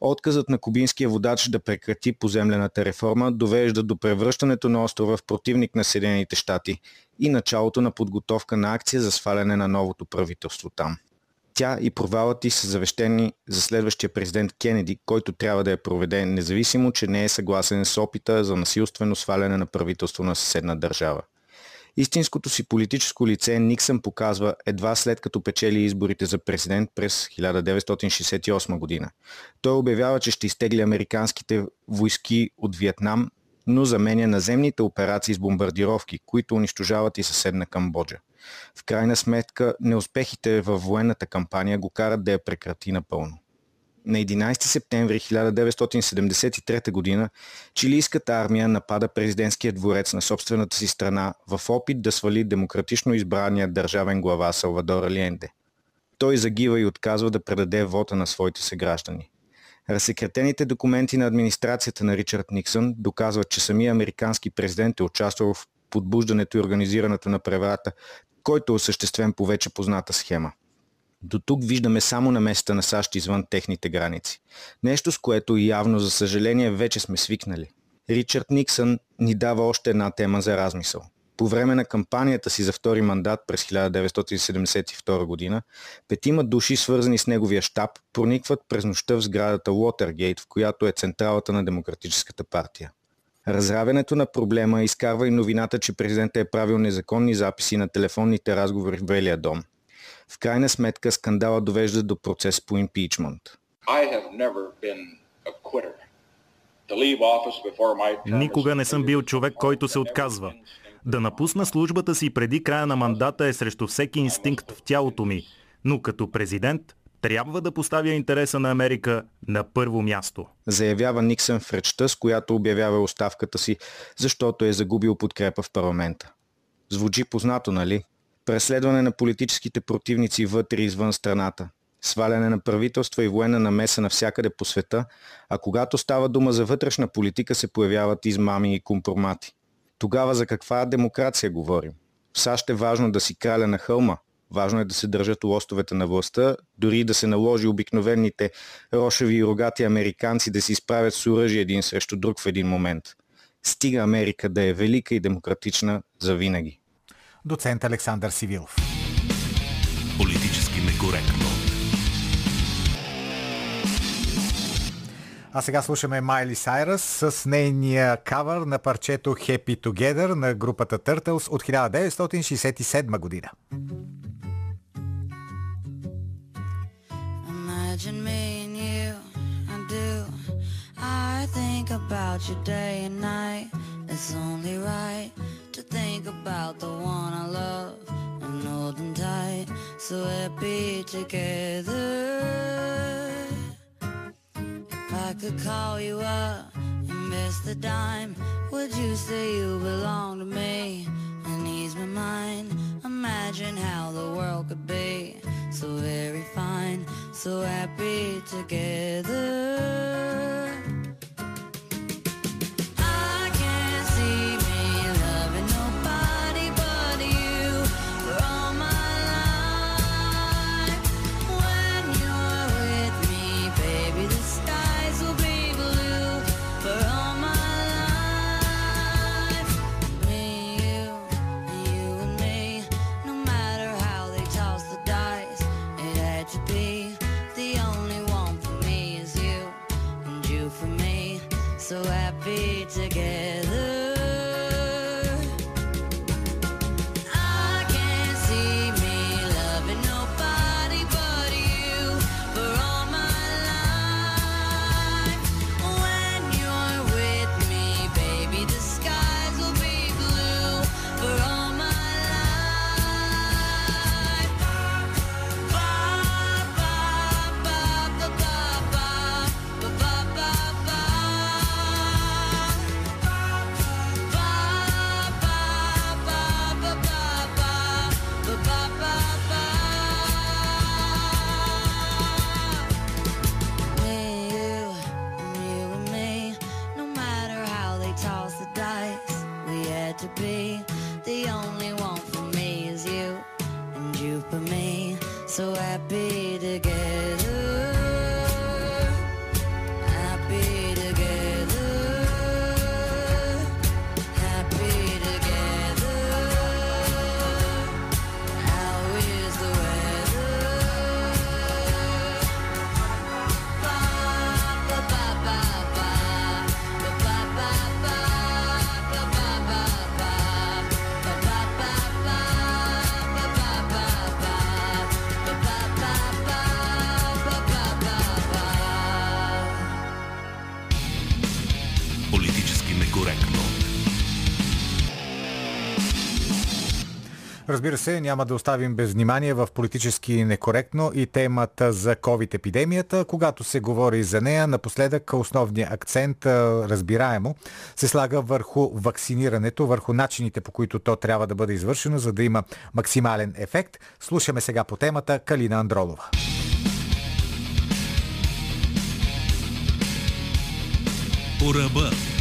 Отказът на кубинския водач да прекрати поземлената реформа довежда до превръщането на острова в противник на Съединените щати и началото на подготовка на акция за сваляне на новото правителство там. Тя и провалът ти са завещени за следващия президент Кенеди, който трябва да я проведе, независимо, че не е съгласен с опита за насилствено сваляне на правителство на съседна държава. Истинското си политическо лице Никсън показва едва след като печели изборите за президент през 1968 година. Той обявява, че ще изтегли американските войски от Виетнам, но заменя наземните операции с бомбардировки, които унищожават и съседна Камбоджа. В крайна сметка, неуспехите във военната кампания го карат да я прекрати напълно. На 11 септември 1973 г. чилийската армия напада президентския дворец на собствената си страна в опит да свали демократично избрания държавен глава Салвадор Алиенде. Той загива и отказва да предаде вота на своите съграждани. Разсекретените документи на администрацията на Ричард Никсън доказват, че самия американски президент е участвал в подбуждането и организирането на преврата, който е осъществен по вече позната схема. До тук виждаме само на места на САЩ извън техните граници. Нещо с което явно, за съжаление, вече сме свикнали. Ричард Никсън ни дава още една тема за размисъл. По време на кампанията си за втори мандат през 1972 година, петима души, свързани с неговия щаб, проникват през нощта в сградата Уотергейт, в която е централата на Демократическата партия. Разравянето на проблема изкарва и новината, че президентът е правил незаконни записи на телефонните разговори в Белия дом. В крайна сметка скандала довежда до процес по импичмент. Никога не съм бил човек, който се отказва. Да напусна службата си преди края на мандата е срещу всеки инстинкт в тялото ми, но като президент трябва да поставя интереса на Америка на първо място. Заявява Никсън в речта, с която обявява оставката си, защото е загубил подкрепа в парламента. Звучи познато, нали? Преследване на политическите противници вътре и извън страната. Сваляне на правителства и военна намеса навсякъде по света, а когато става дума за вътрешна политика се появяват измами и компромати. Тогава за каква демокрация говорим? В САЩ е важно да си краля на хълма, Важно е да се държат лостовете на властта, дори да се наложи обикновените рошеви и рогати американци да се изправят с оръжие един срещу друг в един момент. Стига Америка да е велика и демократична за винаги. Доцент Александър Сивилов. Политически некоректно. А сега слушаме Майли Сайрас с нейния кавър на парчето Happy Together на групата Turtles от 1967 година. Imagine me and you, I do. I think about you day and night. It's only right to think about the one I love and hold them tight. So happy together. I could call you up and miss the dime, would you say you belong to me and ease my mind? Imagine how the world could be so very fine, so happy together. Разбира се, няма да оставим без внимание в политически некоректно и темата за COVID-епидемията. Когато се говори за нея, напоследък основният акцент, разбираемо, се слага върху вакцинирането, върху начините по които то трябва да бъде извършено, за да има максимален ефект. Слушаме сега по темата Калина Андролова. По.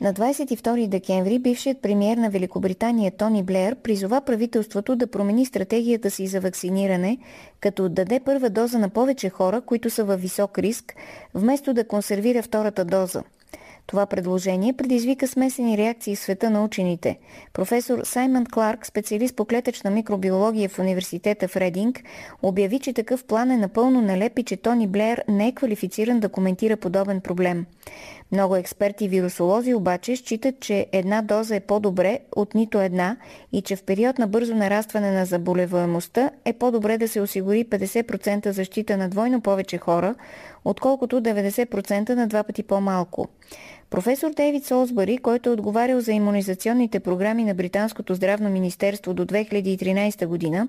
На 22 декември бившият премьер на Великобритания Тони Блеер призова правителството да промени стратегията си за вакциниране, като даде първа доза на повече хора, които са във висок риск, вместо да консервира втората доза. Това предложение предизвика смесени реакции в света на учените. Професор Саймън Кларк, специалист по клетъчна микробиология в университета в Рединг, обяви, че такъв план е напълно налеп и че Тони Блеер не е квалифициран да коментира подобен проблем. Много експерти вирусолози обаче считат, че една доза е по-добре от нито една и че в период на бързо нарастване на заболеваемостта е по-добре да се осигури 50% защита на двойно повече хора, отколкото 90% на два пъти по-малко. Професор Дейвид Солсбъри, който е отговарял за иммунизационните програми на Британското здравно министерство до 2013 година,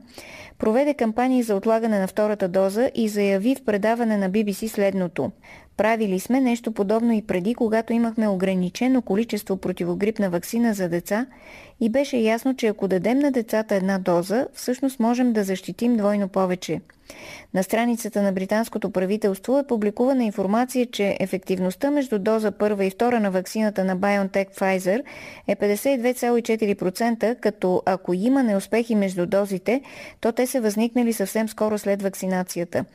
проведе кампания за отлагане на втората доза и заяви в предаване на BBC следното. Правили сме нещо подобно и преди, когато имахме ограничено количество противогрипна вакцина за деца и беше ясно, че ако дадем на децата една доза, всъщност можем да защитим двойно повече. На страницата на британското правителство е публикувана информация, че ефективността между доза първа и втора на вакцината на BioNTech Pfizer е 52,4%, като ако има неуспехи между дозите, то те са възникнали съвсем скоро след вакцинацията.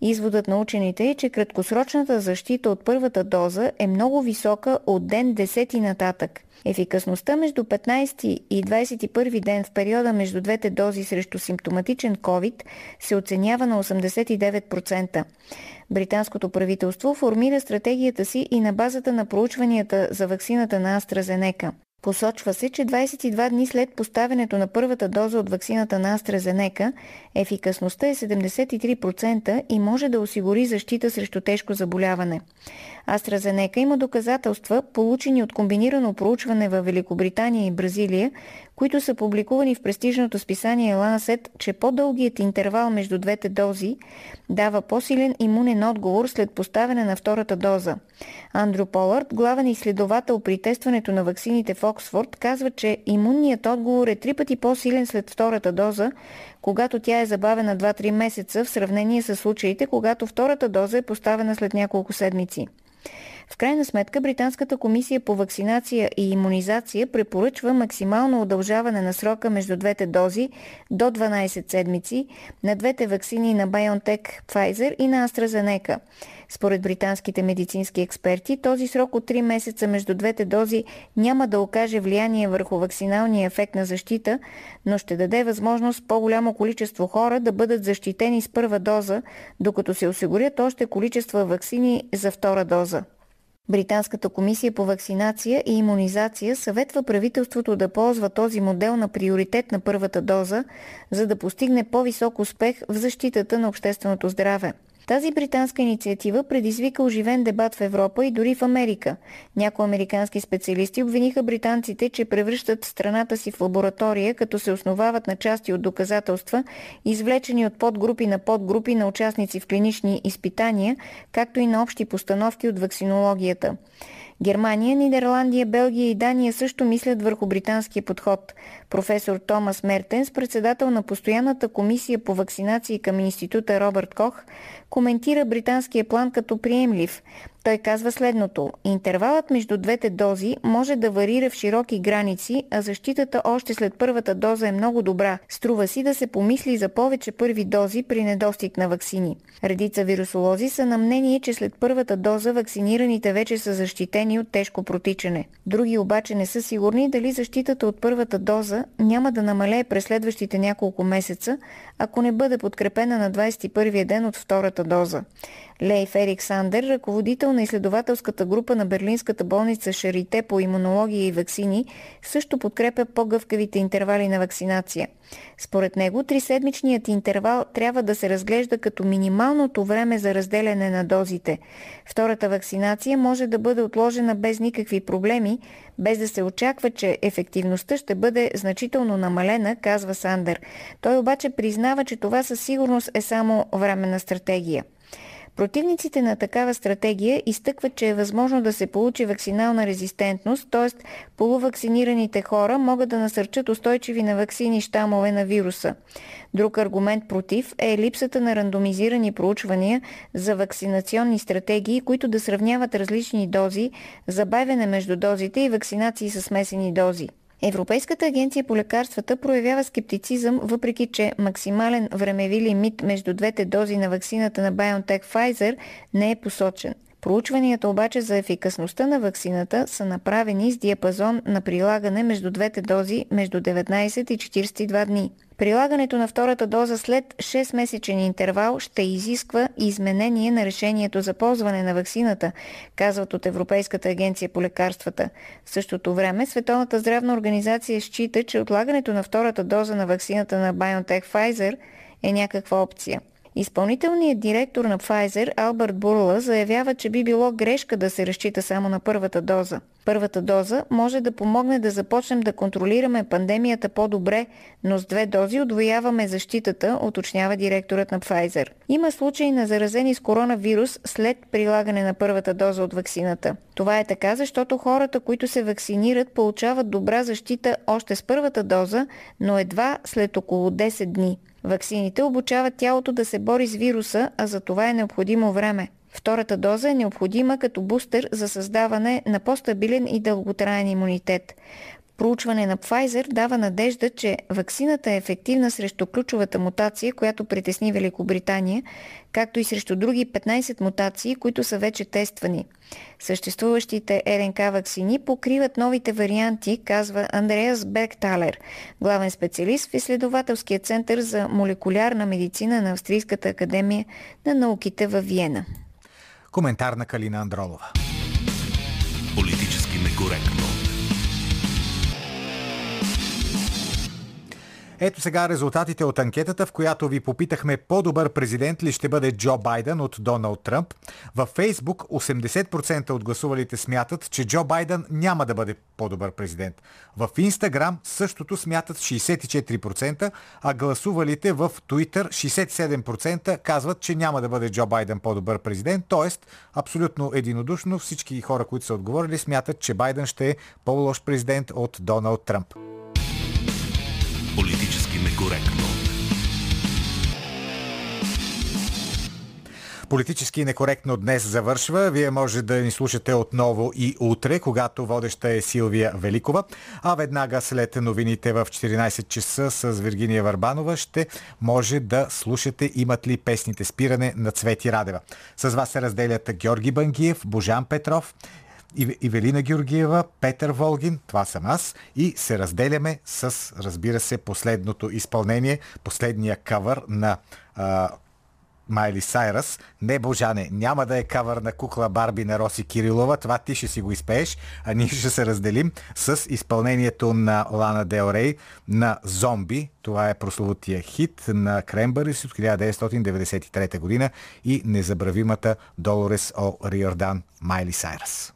Изводът на учените е, че краткосрочната защита от първата доза е много висока от ден 10 нататък. Ефикасността между 15 и 21 ден в периода между двете дози срещу симптоматичен COVID се оценява на 89%. Британското правителство формира стратегията си и на базата на проучванията за ваксината на AstraZeneca. Посочва се, че 22 дни след поставянето на първата доза от ваксината на AstraZeneca, ефикасността е 73% и може да осигури защита срещу тежко заболяване. AstraZeneca има доказателства, получени от комбинирано проучване в Великобритания и Бразилия, които са публикувани в престижното списание Lancet, че по-дългият интервал между двете дози дава по-силен имунен отговор след поставяне на втората доза. Андрю Полард, главен изследовател при тестването на ваксините в Оксфорд, казва, че имунният отговор е три пъти по-силен след втората доза, когато тя е забавена 2-3 месеца в сравнение с случаите, когато втората доза е поставена след няколко седмици. В крайна сметка Британската комисия по вакцинация и иммунизация препоръчва максимално удължаване на срока между двете дози до 12 седмици на двете вакцини на BioNTech Pfizer и на AstraZeneca. Според британските медицински експерти, този срок от 3 месеца между двете дози няма да окаже влияние върху вакциналния ефект на защита, но ще даде възможност по-голямо количество хора да бъдат защитени с първа доза, докато се осигурят още количества вакцини за втора доза. Британската комисия по вакцинация и иммунизация съветва правителството да ползва този модел на приоритет на първата доза, за да постигне по-висок успех в защитата на общественото здраве. Тази британска инициатива предизвика оживен дебат в Европа и дори в Америка. Някои американски специалисти обвиниха британците, че превръщат страната си в лаборатория, като се основават на части от доказателства, извлечени от подгрупи на подгрупи на участници в клинични изпитания, както и на общи постановки от вакцинологията. Германия, Нидерландия, Белгия и Дания също мислят върху британския подход. Професор Томас Мертенс, председател на постоянната комисия по вакцинации към института Робърт Кох, коментира британския план като приемлив. Той казва следното. Интервалът между двете дози може да варира в широки граници, а защитата още след първата доза е много добра. Струва си да се помисли за повече първи дози при недостиг на вакцини. Редица вирусолози са на мнение, че след първата доза вакцинираните вече са защитени от тежко протичане. Други обаче не са сигурни дали защитата от първата доза няма да намалее през следващите няколко месеца, ако не бъде подкрепена на 21-я ден от втората доза. Лейф Ерик Сандер, ръководител на изследователската група на Берлинската болница Шарите по имунология и вакцини, също подкрепя по-гъвкавите интервали на вакцинация. Според него, триседмичният интервал трябва да се разглежда като минималното време за разделяне на дозите. Втората вакцинация може да бъде отложена без никакви проблеми, без да се очаква, че ефективността ще бъде значително намалена, казва Сандер. Той обаче признава, че това със сигурност е само временна стратегия. Противниците на такава стратегия изтъкват, че е възможно да се получи вакцинална резистентност, т.е. полувакцинираните хора могат да насърчат устойчиви на вакцини щамове на вируса. Друг аргумент против е липсата на рандомизирани проучвания за вакцинационни стратегии, които да сравняват различни дози, забавяне между дозите и вакцинации с смесени дози. Европейската агенция по лекарствата проявява скептицизъм, въпреки че максимален времеви лимит между двете дози на вакцината на BioNTech Pfizer не е посочен. Проучванията обаче за ефикасността на ваксината са направени с диапазон на прилагане между двете дози между 19 и 42 дни. Прилагането на втората доза след 6-месечен интервал ще изисква изменение на решението за ползване на ваксината, казват от Европейската агенция по лекарствата. В същото време Световната здравна организация счита, че отлагането на втората доза на ваксината на BioNTech Pfizer е някаква опция. Изпълнителният директор на Pfizer Алберт Бурла заявява, че би било грешка да се разчита само на първата доза. Първата доза може да помогне да започнем да контролираме пандемията по-добре, но с две дози отвояваме защитата, уточнява директорът на Pfizer. Има случаи на заразени с коронавирус след прилагане на първата доза от ваксината. Това е така, защото хората, които се вакцинират, получават добра защита още с първата доза, но едва след около 10 дни. Ваксините обучават тялото да се бори с вируса, а за това е необходимо време. Втората доза е необходима като бустер за създаване на по-стабилен и дълготраен имунитет. Проучване на Pfizer дава надежда, че ваксината е ефективна срещу ключовата мутация, която притесни Великобритания, както и срещу други 15 мутации, които са вече тествани. Съществуващите РНК вакцини покриват новите варианти, казва Андреас Бекталер, главен специалист в изследователския център за молекулярна медицина на Австрийската академия на науките във Виена. Коментар на Калина Андролова. Политически некоректно. Ето сега резултатите от анкетата, в която ви попитахме по-добър президент ли ще бъде Джо Байден от Доналд Тръмп. Във Фейсбук 80% от гласувалите смятат, че Джо Байден няма да бъде по-добър президент. В Инстаграм същото смятат 64%, а гласувалите в Twitter 67% казват, че няма да бъде Джо Байден по-добър президент. Тоест, абсолютно единодушно всички хора, които са отговорили, смятат, че Байден ще е по-лош президент от Доналд Тръмп. Некоректно. Политически некоректно днес завършва. Вие може да ни слушате отново и утре, когато водеща е Силвия Великова. А веднага след новините в 14 часа с Виргиния Варбанова ще може да слушате имат ли песните спиране на Цвети Радева. С вас се разделят Георги Бангиев, Божан Петров Ивелина Георгиева, Петър Волгин, това съм аз и се разделяме с, разбира се, последното изпълнение, последния кавър на а, Майли Сайрас. Не, Божане, няма да е кавър на кукла Барби на Роси Кирилова. Това ти ще си го изпееш, а ние ще се разделим с изпълнението на Лана Дел Рей на Зомби. Това е прословутия хит на Крембърис от 1993 година и незабравимата Долорес О Риордан Майли Сайрас.